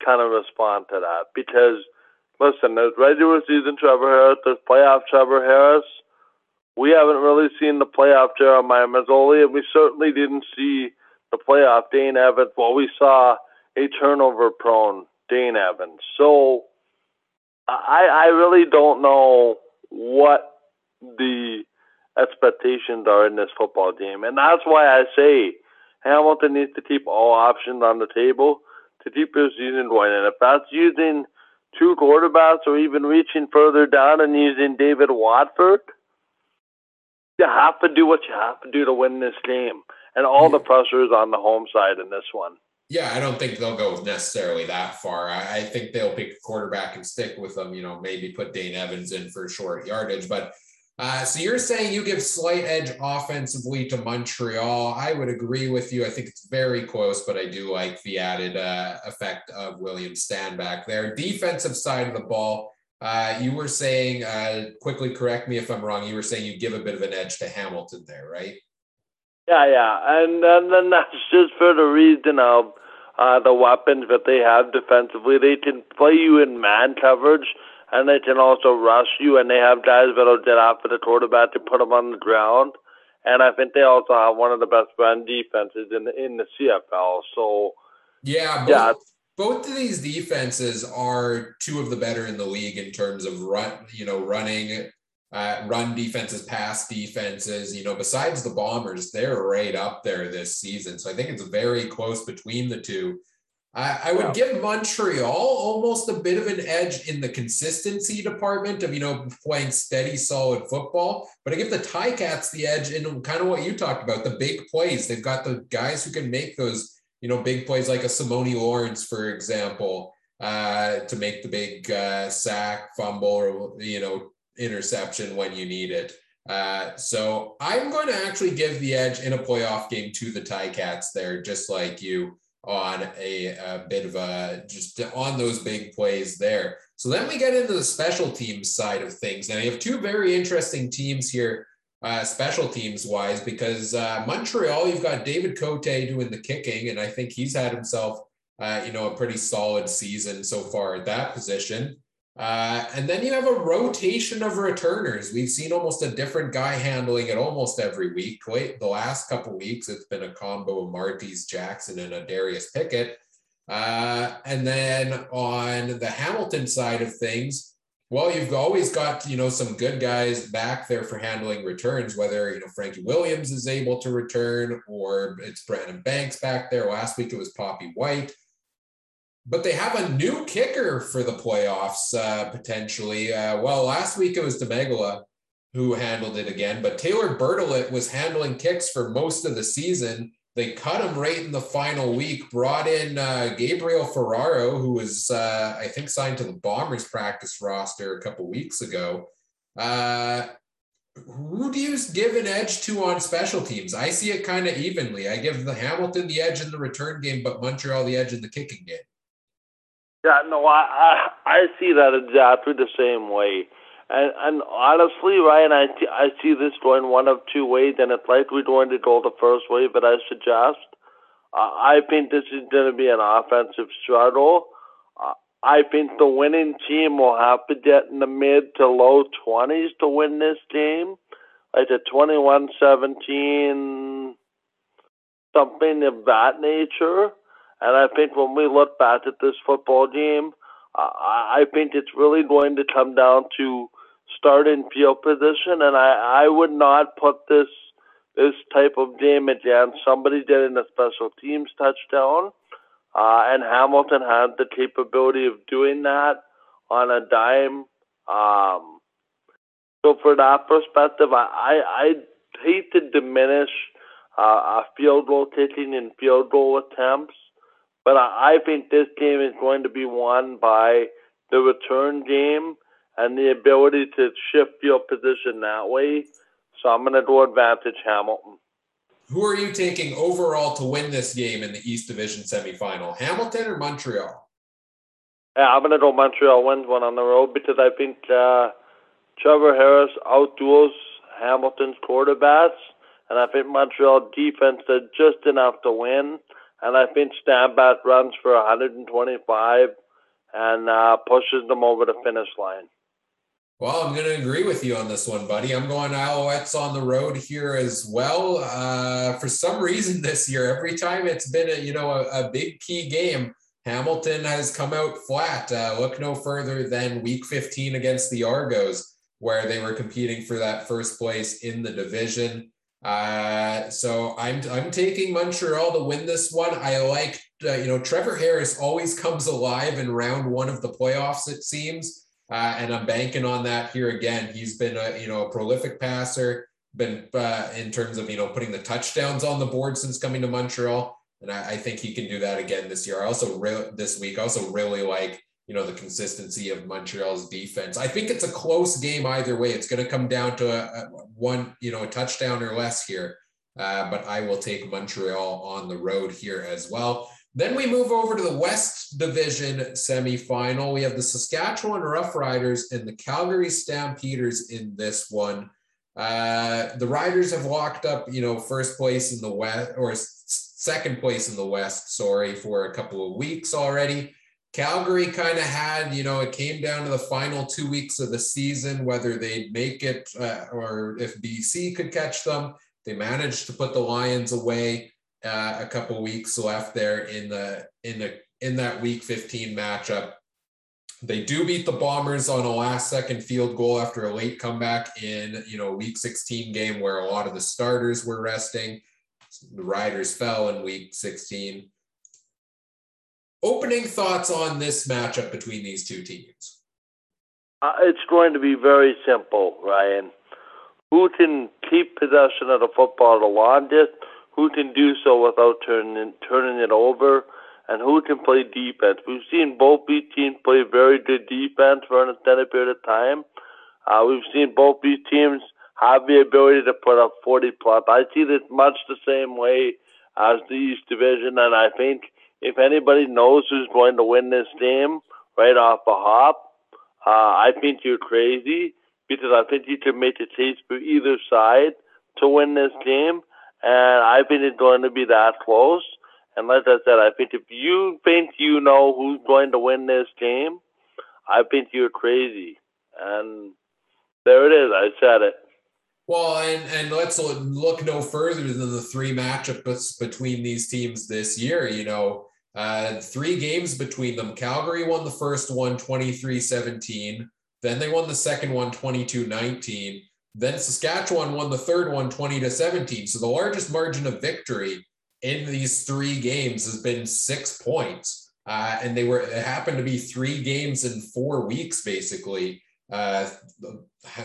kind of respond to that? Because, listen, there's regular season Trevor Harris, there's playoff Trevor Harris. We haven't really seen the playoff Jeremiah Masoli, and we certainly didn't see the playoff Dane Evans. Well, we saw a turnover prone Dane Evans. So I, I really don't know what the expectations are in this football game. And that's why I say Hamilton needs to keep all options on the table to keep his season going. And if that's using two quarterbacks or even reaching further down and using David Watford, you have to do what you have to do to win this game. And all the pressure is on the home side in this one. Yeah, I don't think they'll go necessarily that far. I, I, think they'll pick a quarterback and stick with them. You know, maybe put Dane Evans in for short yardage. But uh, so you're saying you give slight edge offensively to Montreal. I would agree with you. I think it's very close, but I do like the added uh, effect of William Stanback there. Defensive side of the ball. Uh, you were saying, uh, quickly correct me if I'm wrong. You were saying you give a bit of an edge to Hamilton there, right? Yeah, yeah, and, and then that's just for the reason of uh, the weapons that they have defensively. They can play you in man coverage, and they can also rush you, and they have guys that'll get after the quarterback to put them on the ground. And I think they also have one of the best run defenses in the, in the CFL. So, yeah, both, yeah. Both of these defenses are two of the better in the league in terms of run, you know, running uh, run defenses, pass defenses. You know, besides the Bombers, they're right up there this season. So I think it's very close between the two. I, I would give Montreal almost a bit of an edge in the consistency department of, you know, playing steady, solid football. But I give the Ticats the edge in kind of what you talked about the big plays. They've got the guys who can make those, you know, big plays like a Simoni Lawrence, for example, uh, to make the big uh, sack, fumble, or, you know, interception when you need it. Uh, so I'm going to actually give the edge in a playoff game to the Ticats there, just like you on a, a, bit of a just on those big plays there. So then we get into the special teams side of things. Now you have two very interesting teams here, uh, special teams wise, because uh, Montreal, you've got David Cote doing the kicking, and I think he's had himself, uh, you know, a pretty solid season so far at that position. Uh, and then you have a rotation of returners. We've seen almost a different guy handling it almost every week. Wait, the last couple weeks, it's been a combo of Martys Jackson and a Darius Pickett. Uh, and then on the Hamilton side of things, well, you've always got you know some good guys back there for handling returns. Whether you know Frankie Williams is able to return or it's Brandon Banks back there. Last week it was Poppy White but they have a new kicker for the playoffs uh, potentially. Uh, well, last week it was Domagala who handled it again, but Taylor Bertolet was handling kicks for most of the season. They cut him right in the final week, brought in uh, Gabriel Ferraro, who was, uh, I think, signed to the Bombers practice roster a couple weeks ago. Uh, who do you give an edge to on special teams? I see it kind of evenly. I give the Hamilton the edge in the return game, but Montreal the edge in the kicking game. Yeah, no, I, I I see that exactly the same way. And and honestly, Ryan, I, I see this going one of two ways, and it's likely going to go the first way, but I suggest. Uh, I think this is going to be an offensive struggle. Uh, I think the winning team will have to get in the mid to low 20s to win this game, like a 21 17, something of that nature. And I think when we look back at this football game, I think it's really going to come down to starting field position, and I, I would not put this this type of game against somebody getting a special teams touchdown. Uh, and Hamilton had the capability of doing that on a dime. Um, so, for that perspective, I, I, I hate to diminish uh, field goal kicking and field goal attempts. But I, I think this game is going to be won by the return game and the ability to shift field position that way. So I'm going to go advantage Hamilton. Who are you taking overall to win this game in the East Division semifinal? Hamilton or Montreal? Yeah, I'm going to go Montreal wins one on the road because I think uh, Trevor Harris outduels Hamilton's quarterbacks, and I think Montreal defense did just enough to win. And I think Stanback runs for 125 and uh, pushes them over the finish line. Well, I'm going to agree with you on this one, buddy. I'm going Alouettes on the road here as well. Uh, for some reason this year, every time it's been a you know a, a big key game, Hamilton has come out flat. Uh, look no further than Week 15 against the Argos, where they were competing for that first place in the division. Uh, so I'm I'm taking Montreal to win this one. I like uh, you know Trevor Harris always comes alive in round one of the playoffs. It seems, uh, and I'm banking on that here again. He's been a you know a prolific passer, been uh, in terms of you know putting the touchdowns on the board since coming to Montreal, and I, I think he can do that again this year. I also re- this week also really like you know the consistency of Montreal's defense. I think it's a close game either way. It's going to come down to a, a one you know a touchdown or less here. Uh, but I will take Montreal on the road here as well. Then we move over to the West Division semifinal. We have the Saskatchewan Roughriders and the Calgary Stampeders in this one. Uh, the Riders have locked up, you know, first place in the West or second place in the West, sorry, for a couple of weeks already. Calgary kind of had, you know, it came down to the final two weeks of the season, whether they'd make it uh, or if BC could catch them. They managed to put the Lions away uh, a couple weeks left there in the in the in that Week 15 matchup. They do beat the Bombers on a last second field goal after a late comeback in you know Week 16 game where a lot of the starters were resting. The Riders fell in Week 16 opening thoughts on this matchup between these two teams? Uh, it's going to be very simple, Ryan. Who can keep possession of the football the longest? Who can do so without turning turning it over? And who can play defense? We've seen both these teams play very good defense for an extended period of time. Uh, we've seen both these teams have the ability to put up 40 plus. I see this much the same way as the East Division, and I think if anybody knows who's going to win this game right off the hop, uh, I think you're crazy because I think you can make a case for either side to win this game, and I think it's going to be that close. And like I said, I think if you think you know who's going to win this game, I think you're crazy. And there it is. I said it. Well, and, and let's look no further than the three matchups between these teams this year. You know, uh, three games between them. Calgary won the first one 23 17. Then they won the second one 22 19. Then Saskatchewan won the third one 20 to 17. So the largest margin of victory in these three games has been six points. Uh, and they were, it happened to be three games in four weeks, basically. Uh,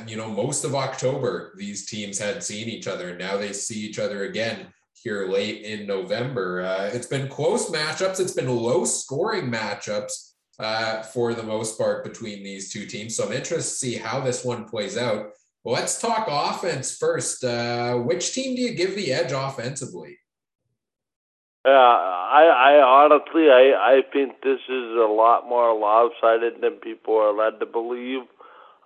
you know, most of October, these teams had seen each other. And now they see each other again here late in November. Uh, it's been close matchups. It's been low scoring matchups uh, for the most part between these two teams. So I'm interested to see how this one plays out. Well, let's talk offense first. Uh, which team do you give the edge offensively? Yeah, I, I honestly, I, I think this is a lot more lopsided than people are led to believe.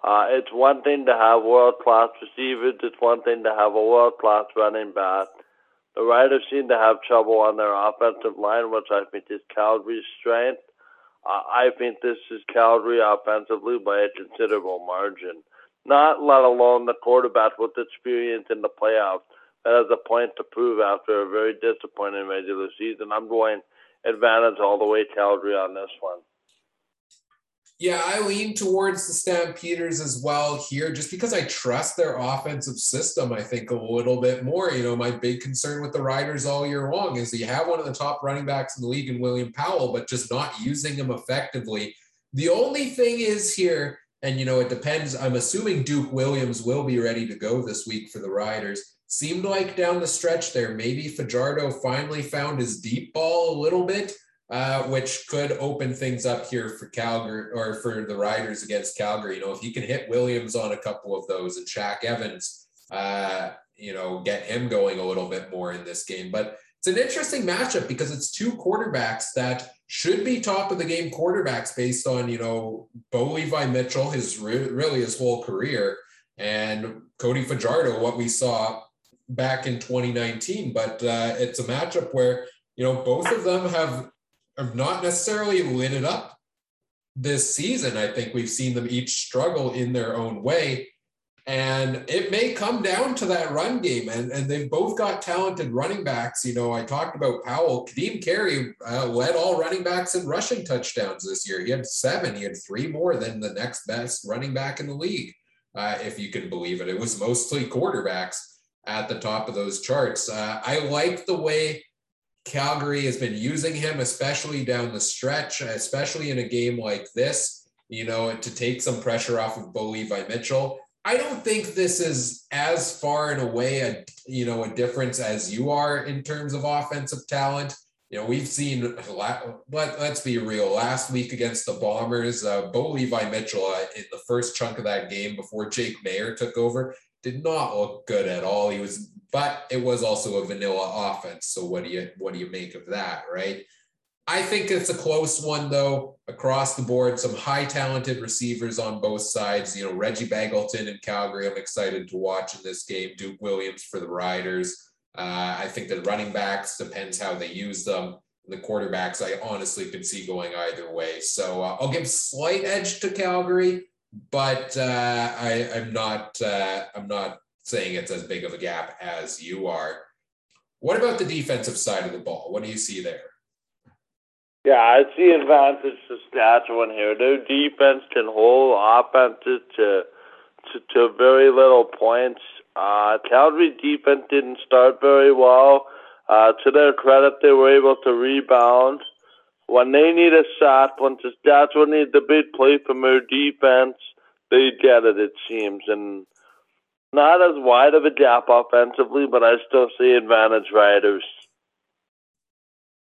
Uh, it's one thing to have world class receivers. It's one thing to have a world class running back. The Riders seem to have trouble on their offensive line, which I think is Calgary's strength. Uh, I think this is Calgary offensively by a considerable margin. Not let alone the quarterback with experience in the playoffs that has a point to prove after a very disappointing regular season. I'm going advantage all the way Calgary on this one. Yeah, I lean towards the Stampeders as well here, just because I trust their offensive system, I think, a little bit more. You know, my big concern with the Riders all year long is you have one of the top running backs in the league in William Powell, but just not using him effectively. The only thing is here, and you know, it depends. I'm assuming Duke Williams will be ready to go this week for the Riders. Seemed like down the stretch there, maybe Fajardo finally found his deep ball a little bit. Uh, which could open things up here for Calgary or for the Riders against Calgary. You know, if he can hit Williams on a couple of those and Shaq Evans, uh, you know, get him going a little bit more in this game. But it's an interesting matchup because it's two quarterbacks that should be top of the game quarterbacks based on, you know, Bo Levi Mitchell, his re- really his whole career, and Cody Fajardo, what we saw back in 2019. But uh, it's a matchup where, you know, both of them have have not necessarily lit it up this season. I think we've seen them each struggle in their own way. And it may come down to that run game. And, and they've both got talented running backs. You know, I talked about Powell. Kadeem Carey uh, led all running backs in rushing touchdowns this year. He had seven, he had three more than the next best running back in the league, uh, if you can believe it. It was mostly quarterbacks at the top of those charts. Uh, I like the way Calgary has been using him, especially down the stretch, especially in a game like this, you know, to take some pressure off of Bo Levi Mitchell. I don't think this is as far and away a you know a difference as you are in terms of offensive talent. You know, we've seen. Let, let's be real. Last week against the Bombers, uh, Bo Levi Mitchell uh, in the first chunk of that game before Jake Maier took over did not look good at all. He was, but it was also a vanilla offense. So what do you what do you make of that, right? I think it's a close one though across the board. Some high talented receivers on both sides. You know, Reggie Begelton in Calgary. I'm excited to watch in this game. Duke Williams for the Riders. Uh, I think the running backs depends how they use them. The quarterbacks, I honestly could see going either way. So uh, I'll give slight edge to Calgary but uh, I, I'm not. Uh, I'm not saying it's as big of a gap as you are. What about the defensive side of the ball? What do you see there? Yeah, I see advantage to Saskatchewan here. Their defense can hold offenses to to, to very little points. Uh, Calgary defense didn't start very well. Uh, to their credit, they were able to rebound when they need a shot, when Saskatchewan needs a big play from their defense, they get it, it seems. And not as wide of a gap offensively, but I still see advantage riders.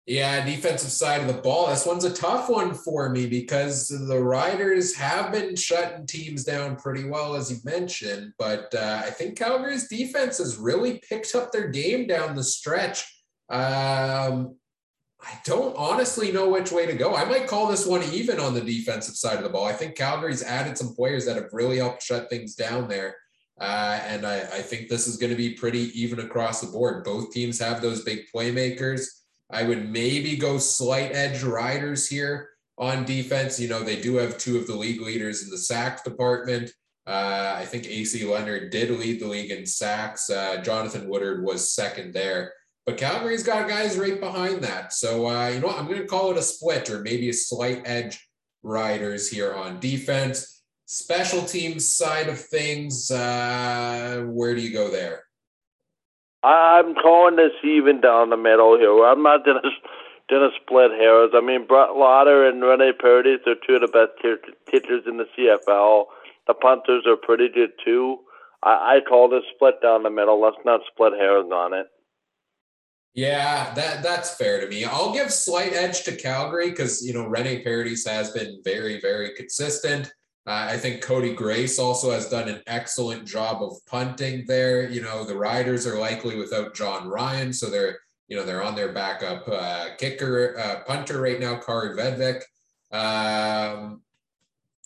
Yeah, defensive side of the ball. This one's a tough one for me because the Riders have been shutting teams down pretty well, as you mentioned. But uh, I think Calgary's defense has really picked up their game down the stretch. Um, I don't honestly know which way to go. I might call this one even on the defensive side of the ball. I think Calgary's added some players that have really helped shut things down there. Uh, and I, I, think this is going to be pretty even across the board. Both teams have those big playmakers. I would maybe go slight edge riders here on defense. You know, they do have two of the league leaders in the sack department. Uh, I think AC Leonard did lead the league in sacks. Uh, Jonathan Woodard was second there. But Calgary's got guys right behind that. So, uh, you know what? I'm going to call it a split or maybe a slight edge riders here on defense. Special teams side of things, uh, where do you go there? I'm calling this even down the middle here. I'm not going to gonna split hairs. I mean, Brett Lauther and Rene Paredes are two of the best kickers in the CFL. The punters are pretty good too. I, I call this split down the middle. Let's not split hairs on it. Yeah, that that's fair to me. I'll give slight edge to Calgary because you know Rene Paredes has been very very consistent. Uh, I think Cody Grace also has done an excellent job of punting there. You know the Riders are likely without Jon Ryan, so they're you know they're on their backup uh, kicker uh, punter right now, Kaare Vedvik. Um,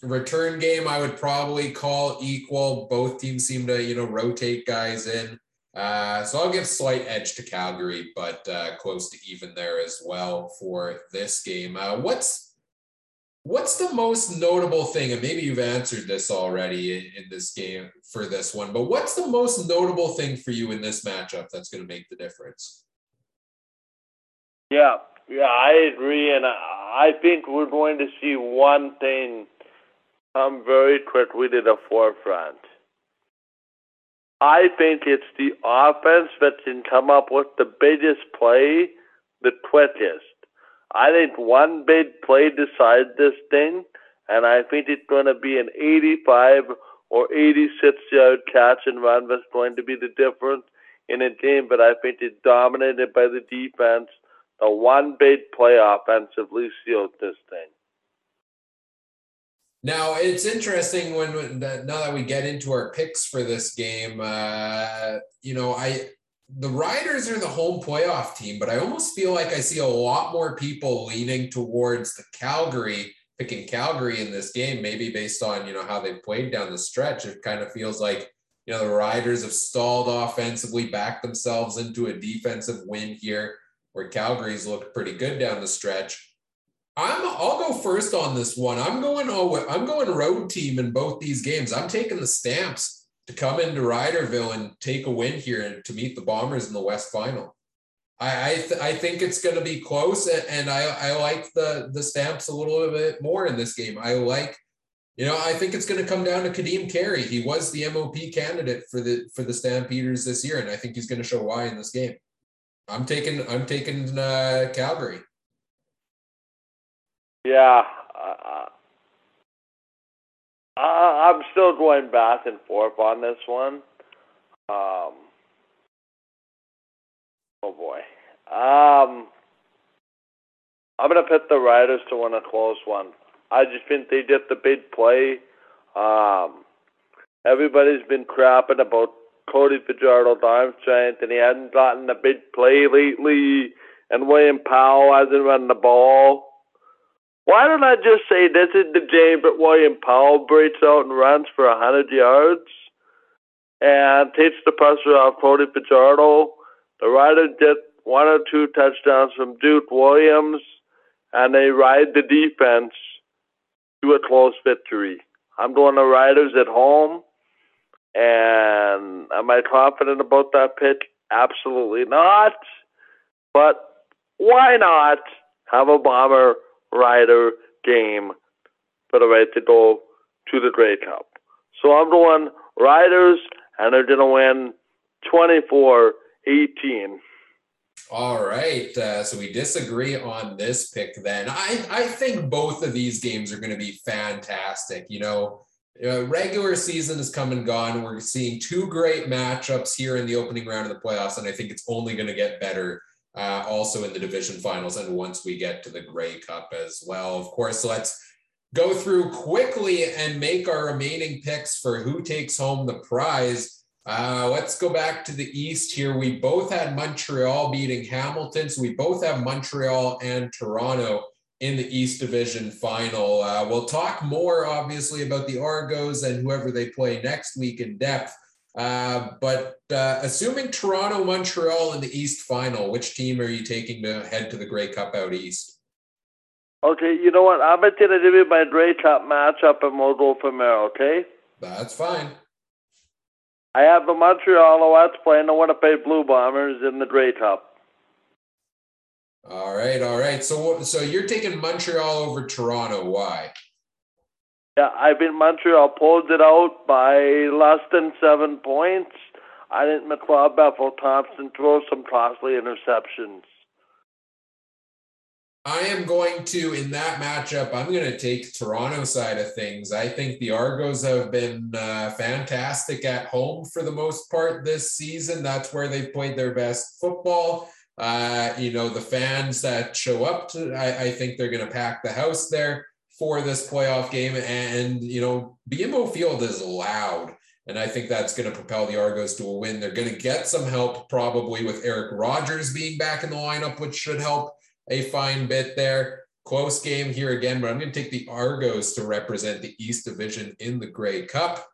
return game, I would probably call equal. Both teams seem to you know rotate guys in. Uh, so I'll give slight edge to Calgary, but uh, close to even there as well for this game. Uh, what's what's the most notable thing? And maybe you've answered this already in, in, this game for this one, but what's the most notable thing for you in this matchup that's going to make the difference? Yeah, yeah, I agree, and I think we're going to see one thing come very quickly to the forefront I think it's the offense that can come up with the biggest play the quickest. I think one big play decides this thing, and I think it's going to be an 85 or 86 yard catch and run that's going to be the difference in a game. But I think it's dominated by the defense the one big play offensively sealed this thing. Now it's interesting when, when now that we get into our picks for this game, uh, you know, I the Riders are the home playoff team, but I almost feel like I see a lot more people leaning towards the Calgary, picking Calgary in this game, maybe based on you know how they played down the stretch. It kind of feels like you know the Riders have stalled offensively, backed themselves into a defensive win here, where Calgary's looked pretty good down the stretch. I'm I'll go first on this one. I'm going I'm going road team in both these games. I'm taking the Stamps to come into Riderville and take a win here to meet the Bombers in the West Final. I I, th- I think it's going to be close, and I I like the the Stamps a little bit more in this game. I like. You know, I think it's going to come down to Kadeem Carey. He was the MOP candidate for the for the Stampeders this year, and I think he's going to show why in this game. I'm taking I'm taking uh, Calgary. Yeah, uh, uh, I'm still going back and forth on this one. Um, oh boy, um, I'm gonna put the Riders to win a close one. I just think they did the big play. Um, everybody's been crapping about Cody Fajardo's arm strength, and he hasn't gotten the big play lately. And William Powell hasn't run the ball. Why don't I just say this is the game that William Powell breaks out and runs for 100 yards and takes the pressure off Cody Fajardo. The Riders get one or two touchdowns from Duke Williams, and they ride the defense to a close victory. I'm going to Riders at home, and am I confident about that pick? Absolutely not. But why not have a bomber rider game for the right to go to the Grey Cup. So I'm going Riders, and they're going to win 24 18. All right. Uh, so we disagree on this pick then. I, I think both of these games are going to be fantastic. You know, uh, regular season is come and gone. We're seeing two great matchups here in the opening round of the playoffs, and I think it's only going to get better uh, also in the division finals, and once we get to the Grey Cup as well. Of course, let's go through quickly and make our remaining picks for who takes home the prize. Uh, let's go back to the East here. We both had Montreal beating Hamilton, so we both have Montreal and Toronto in the East Division final. Uh, we'll talk more, obviously, about the Argos and whoever they play next week in depth. Uh, but uh, assuming Toronto, Montreal in the East final, which team are you taking to head to the Grey Cup out East? Okay, you know what? I'm going to give you my Grey Cup matchup and we'll go from there, okay? That's fine. I have the Montreal Alouettes playing the Winnipeg Blue Bombers in the Grey Cup. All right, all right. So, so you're taking Montreal over Toronto. Why? Yeah, I've been Montreal pulled it out by less than seven points. I think McLeod Bethel Thompson throw some costly interceptions. I am going to, in that matchup, I'm going to take Toronto side of things. I think the Argos have been uh, fantastic at home for the most part this season. That's where they've played their best football. Uh, you know, the fans that show up to, I, I think they're going to pack the house there for this playoff game. And, you know, BMO Field is loud. And I think that's going to propel the Argos to a win. They're going to get some help probably with Eric Rogers being back in the lineup, which should help a fine bit there. Close game here again, but I'm going to take the Argos to represent the East Division in the Grey Cup.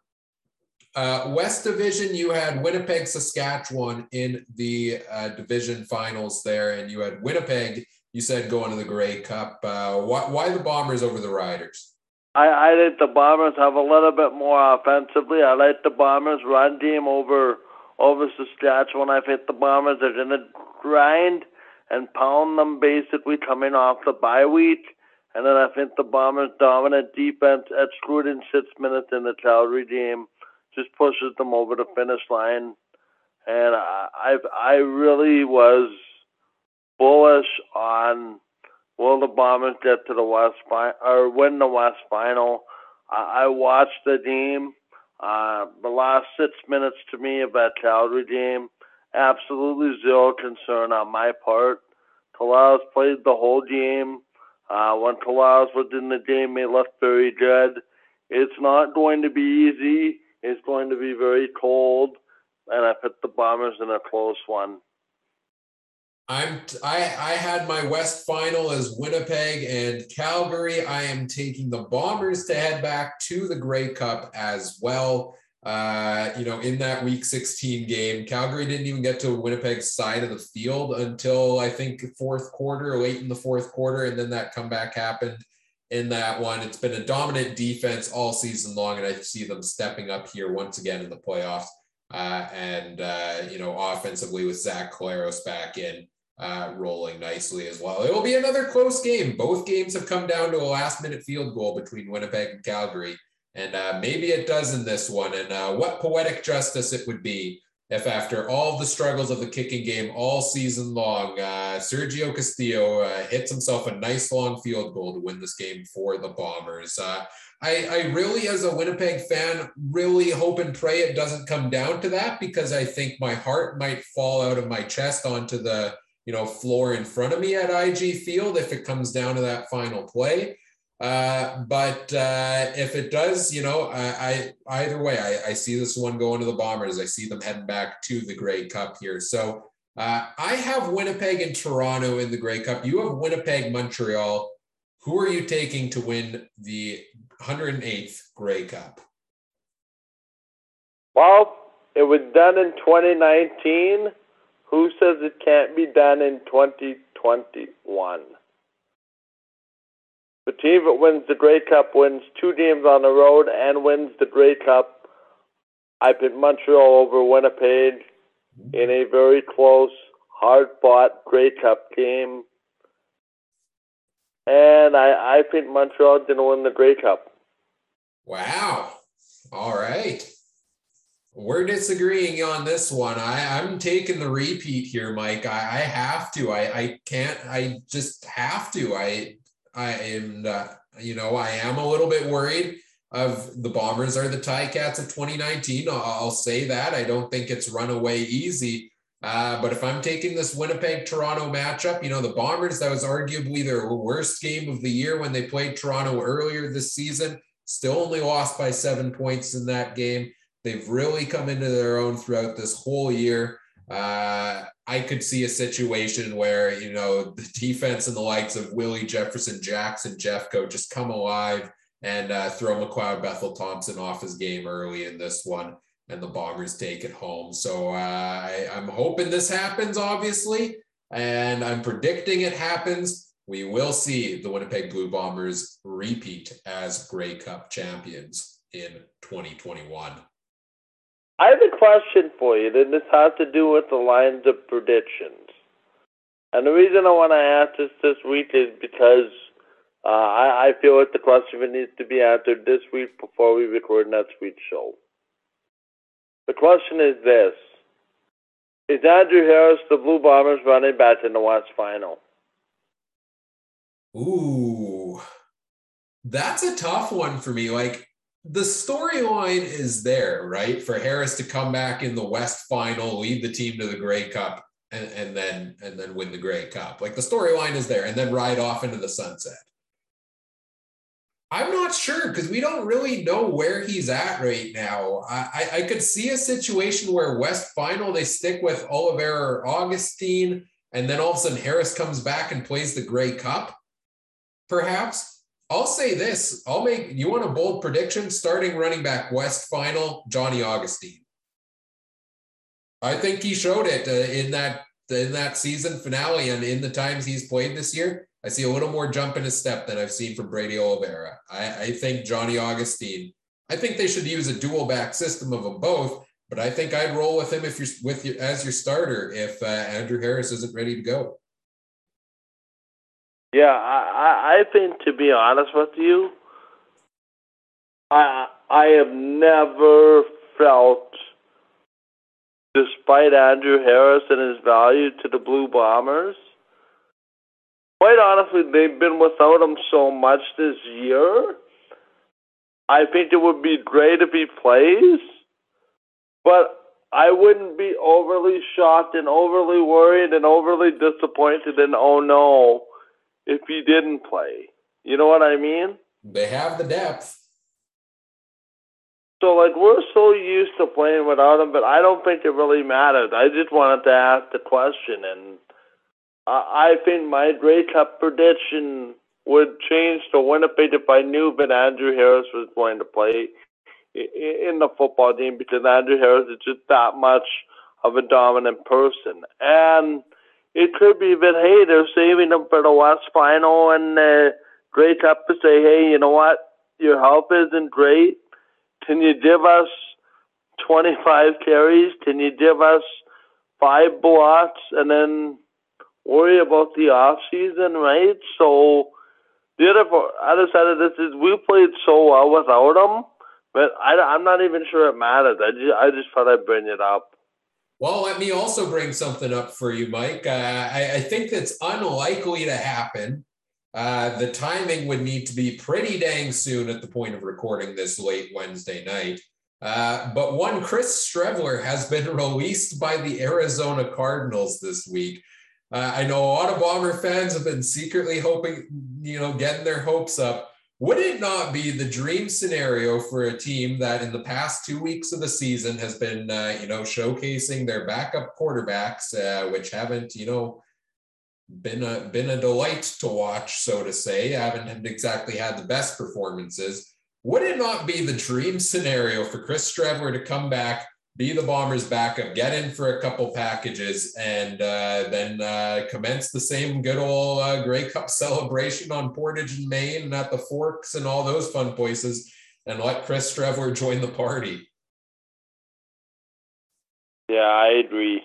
Uh, West Division, you had Winnipeg, Saskatchewan in the uh, division finals there, and you had Winnipeg you said going to the Grey Cup. Uh, why, why the Bombers over the Riders? I, I think the Bombers have a little bit more offensively. I like the Bombers run team over over Saskatchewan. I think the Bombers They're going to grind and pound them basically coming off the bye week. And then I think the Bombers' dominant defense, excluding six minutes in the Calgary game, just pushes them over the finish line. And I, I, I really was bullish on will the Bombers get to the West final or win the West final. I, I watched the game. Uh, the last six minutes to me of that Calgary game, absolutely zero concern on my part. Tavares played the whole game. Uh, when Tavares was in the game, he looked very good. It's not going to be easy. It's going to be very cold, and I put the Bombers in a close one. I'm I I had my West final as Winnipeg and Calgary. I am taking the Bombers to head back to the Grey Cup as well. Uh, you know, in that Week 16 game, Calgary didn't even get to Winnipeg's side of the field until I think fourth quarter, late in the fourth quarter, and then that comeback happened in that one. It's been a dominant defense all season long, and I see them stepping up here once again in the playoffs. Uh, and uh, you know, offensively with Zach Collaros back in uh, rolling nicely as well. It will be another close game. Both games have come down to a last minute field goal between Winnipeg and Calgary. And uh, maybe it does in this one. And uh, what poetic justice it would be if, after all the struggles of the kicking game all season long, uh, Sergio Castillo uh, hits himself a nice long field goal to win this game for the Bombers. Uh, I, I really, as a Winnipeg fan, really hope and pray it doesn't come down to that because I think my heart might fall out of my chest onto the you know, floor in front of me at IG Field if it comes down to that final play. Uh, but uh, if it does, you know, I, I either way, I, I, see this one going to the Bombers. I see them heading back to the Grey Cup here. So uh, I have Winnipeg and Toronto in the Grey Cup. You have Winnipeg, Montreal. Who are you taking to win the 108th Grey Cup? Well, it was done in 2019 who says it can't be done in 2021? The team that wins the Grey Cup wins two games on the road and wins the Grey Cup. I picked Montreal over Winnipeg in a very close, hard fought Grey Cup game. And I, I think Montreal didn't win the Grey Cup. Wow. All right. We're disagreeing on this one. I, I'm taking the repeat here, Mike. I, I have to. I, I can't. I just have to. I I am. Uh, you know, I am a little bit worried of the Bombers are the Ticats of 2019. I'll, say that. I don't think it's run away easy. Uh, but if I'm taking this Winnipeg Toronto matchup, you know, the Bombers, that was arguably their worst game of the year when they played Toronto earlier this season. Still only lost by seven points in that game. They've really come into their own throughout this whole year. Uh, I could see a situation where, you know, the defense and the likes of Willie Jefferson, Jackson, Jeffcoat just come alive and uh, throw McLeod Bethel Thompson off his game early in this one, and the Bombers take it home. So uh, I, I'm hoping this happens, obviously, and I'm predicting it happens. We will see the Winnipeg Blue Bombers repeat as Grey Cup champions in 2021. I have a question for you, and this has to do with the lines of predictions. And the reason I want to ask this this week is because uh, I, I feel like the question needs to be answered this week before we record next week's show. The question is this Is Andrew Harris the Blue Bombers running back in the West Final? Ooh, that's a tough one for me. Like, the storyline is there, right? For Harris to come back in the West Final, lead the team to the Grey Cup, and, and then and then win the Grey Cup. Like the storyline is there, and then ride off into the sunset. I'm not sure because we don't really know where he's at right now. I, I could see a situation where West Final they stick with Oliveira or Augustine, and then all of a sudden Harris comes back and plays the Grey Cup, perhaps. I'll say this. I'll make you want a bold prediction starting running back West final Johnny Augustine. I think he showed it uh, in that in that season finale and in the times he's played this year. I see a little more jump in his step than I've seen from Brady Oliveira. I, I think Johnny Augustine. I think they should use a dual back system of them both, but I think I'd roll with him if you're with you as your starter if uh, Andrew Harris isn't ready to go. Yeah, I, I think to be honest with you, I I have never felt, despite Andrew Harris and his value to the Blue Bombers, quite honestly, they've been without him so much this year. I think it would be great if he plays, but I wouldn't be overly shocked and overly worried and overly disappointed and oh no if he didn't play. You know what I mean? They have the depth. So like we're so used to playing without him, but I don't think it really matters. I just wanted to ask the question, and I, I think my Grey Cup prediction would change to Winnipeg if I knew that Andrew Harris was going to play in the football team because Andrew Harris is just that much of a dominant person. And it could be that, hey, they're saving him for the last Final and uh, Grey Cup to say, hey, you know what? Your health isn't great. Can you give us 25 carries? Can you give us five blocks and then worry about the off season, right? So the other, other side of this is we played so well without him but I, I'm not even sure it matters. I just, I just thought I'd bring it up. Well, let me also bring something up for you, Mike. Uh, I, I, think that's unlikely to happen. Uh, the timing would need to be pretty dang soon at the point of recording this late Wednesday night. Uh, but one Chris Streveler has been released by the Arizona Cardinals this week. Uh, I know a lot of Bomber fans have been secretly hoping, you know, getting their hopes up would it not be the dream scenario for a team that in the past two weeks of the season has been, uh, you know, showcasing their backup quarterbacks, uh, which haven't, you know, been a been a delight to watch, so to say, haven't exactly had the best performances. Would it not be the dream scenario for Chris Streveler to come back be the Bombers' backup, get in for a couple packages, and uh, then uh, commence the same good old uh, Grey Cup celebration on Portage and Main and at the Forks and all those fun places, and let Chris Streveler join the party. Yeah, I agree.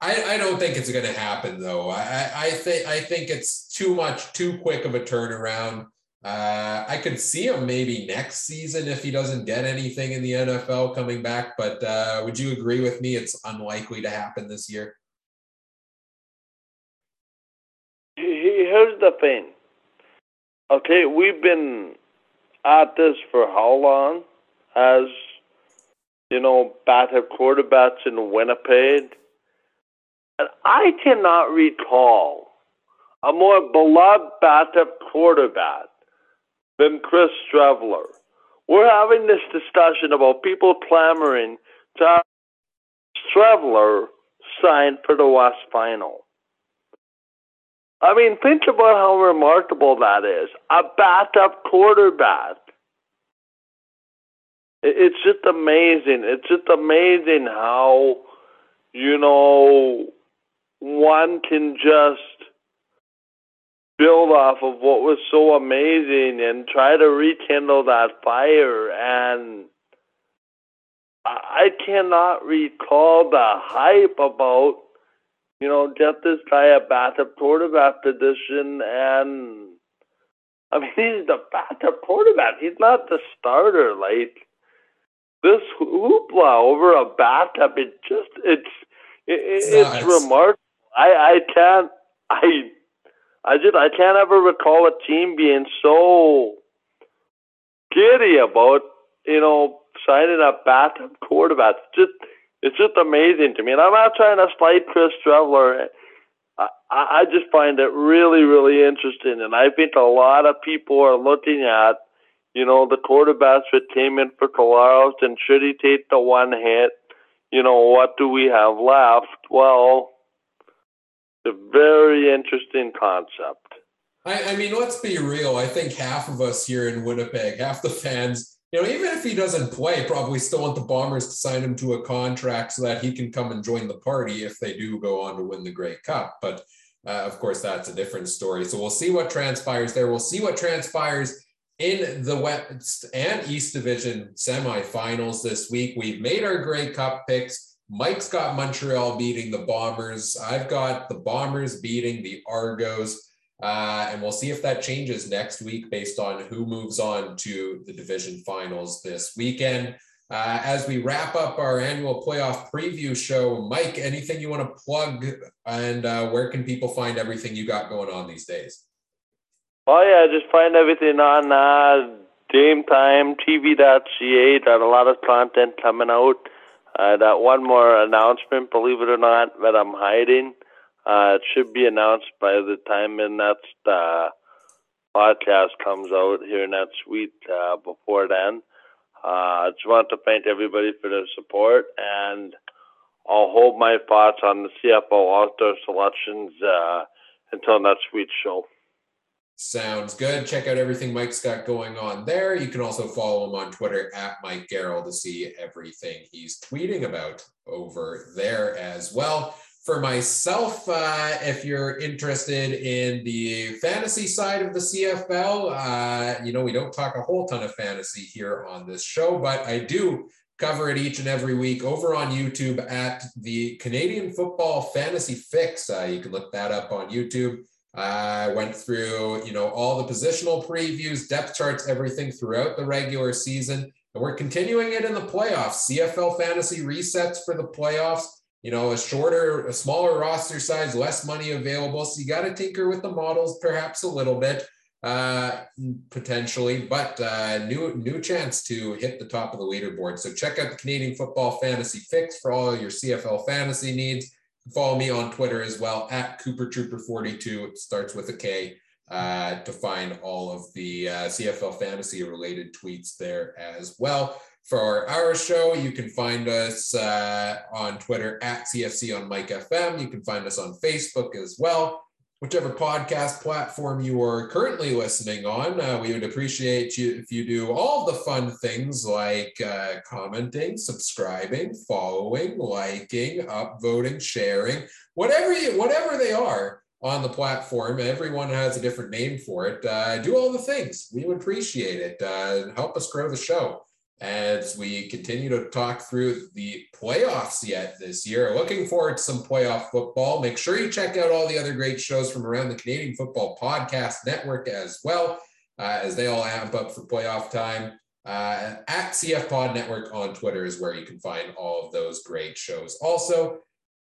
I, I don't think it's going to happen though. I, I think I think it's too much, too quick of a turnaround. Uh, I could see him maybe next season if he doesn't get anything in the NFL coming back. But uh, would you agree with me? It's unlikely to happen this year. Here's the thing. Okay, we've been at this for how long? As you know, battered quarterbacks in Winnipeg. And I cannot recall a more beloved backup quarterback than Chris Streveler. We're having this discussion about people clamoring to have Streveler signed for the West Final. I mean, think about how remarkable that is. A backup quarterback. It's just amazing. It's just amazing how, you know, one can just build off of what was so amazing and try to rekindle that fire. And I cannot recall the hype about, you know, get this guy a backup quarterback position. And I mean, he's the backup quarterback. He's not the starter. Like, this hoopla over a backup, it just, it's, it, it's, it's remarkable. I, I can't, I, I just I can't ever recall a team being so giddy about you know signing a backup quarterback. It's just it's just amazing to me. And I'm not trying to slight Chris Streveler. I, I just find it really, really interesting, and I think a lot of people are looking at, you know, the quarterbacks that came in for Collaros, and should he take the one hit? You know, what do we have left? Well, a very interesting concept. I, I, mean, let's be real. I think half of us here in Winnipeg, half the fans, you know, even if he doesn't play, probably still want the Bombers to sign him to a contract so that he can come and join the party if they do go on to win the Grey Cup. But uh, of course, that's a different story. So we'll see what transpires there. We'll see what transpires in the West and East Division semifinals this week. We've made our Grey Cup picks. Mike's got Montreal beating the Bombers. I've got the Bombers beating the Argos. Uh, and we'll see if that changes next week based on who moves on to the division finals this weekend. Uh, as we wrap up our annual playoff preview show, Mike, anything you want to plug and uh, where can people find everything you got going on these days? Oh, yeah, just find everything on uh, Game Time, TV.ca. Got a lot of content coming out I got one more announcement, believe it or not, that I'm hiding. Uh, it should be announced by the time the next uh, podcast comes out here next week. Uh, before then, uh, I just want to thank everybody for their support, and I'll hold my thoughts on the CFO outdoor selections uh, until next week's show. Sounds good. Check out everything Mike's got going on there. You can also follow him on Twitter at Mike Garrell to see everything he's tweeting about over there as well. For myself, uh, if you're interested in the fantasy side of the CFL, uh, you know, we don't talk a whole ton of fantasy here on this show, but I do cover it each and every week over on YouTube at the Canadian Football Fantasy Fix. Uh, you can look that up on YouTube. I went through, you know, all the positional previews, depth charts, everything throughout the regular season. And we're continuing it in the playoffs. CFL fantasy resets for the playoffs. You know, a shorter, a smaller roster size, less money available. So you got to tinker with the models perhaps a little bit, uh, potentially, but uh, new new chance to hit the top of the leaderboard. So check out the Canadian Football Fantasy Fix for all your CFL fantasy needs. Follow me on Twitter as well at Cooper Trooper 42. It starts with a K uh, to find all of the uh, CFL fantasy related tweets there as well. For our show, you can find us uh, on Twitter at CFC on Mike FM. You can find us on Facebook as well whichever podcast platform you are currently listening on. Uh, we would appreciate you if you do all the fun things like uh, commenting, subscribing, following, liking, upvoting, sharing, whatever you, whatever they are on the platform. Everyone has a different name for it. Uh, do all the things. We would appreciate it. Uh, help us grow the show as we continue to talk through the playoffs yet this year. Looking forward to some playoff football. Make sure you check out all the other great shows from around the Canadian Football Podcast Network as well, uh, as they all amp up for playoff time. Uh, at CF Pod Network on Twitter is where you can find all of those great shows. Also,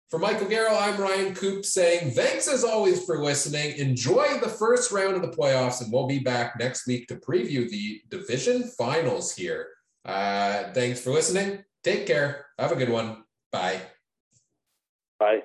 for Michael Garrell, I'm Ryan Coop saying thanks as always for listening. Enjoy the first round of the playoffs, and we'll be back next week to preview the division finals here uh, thanks for listening. Take care. Have a good one. Bye. Bye.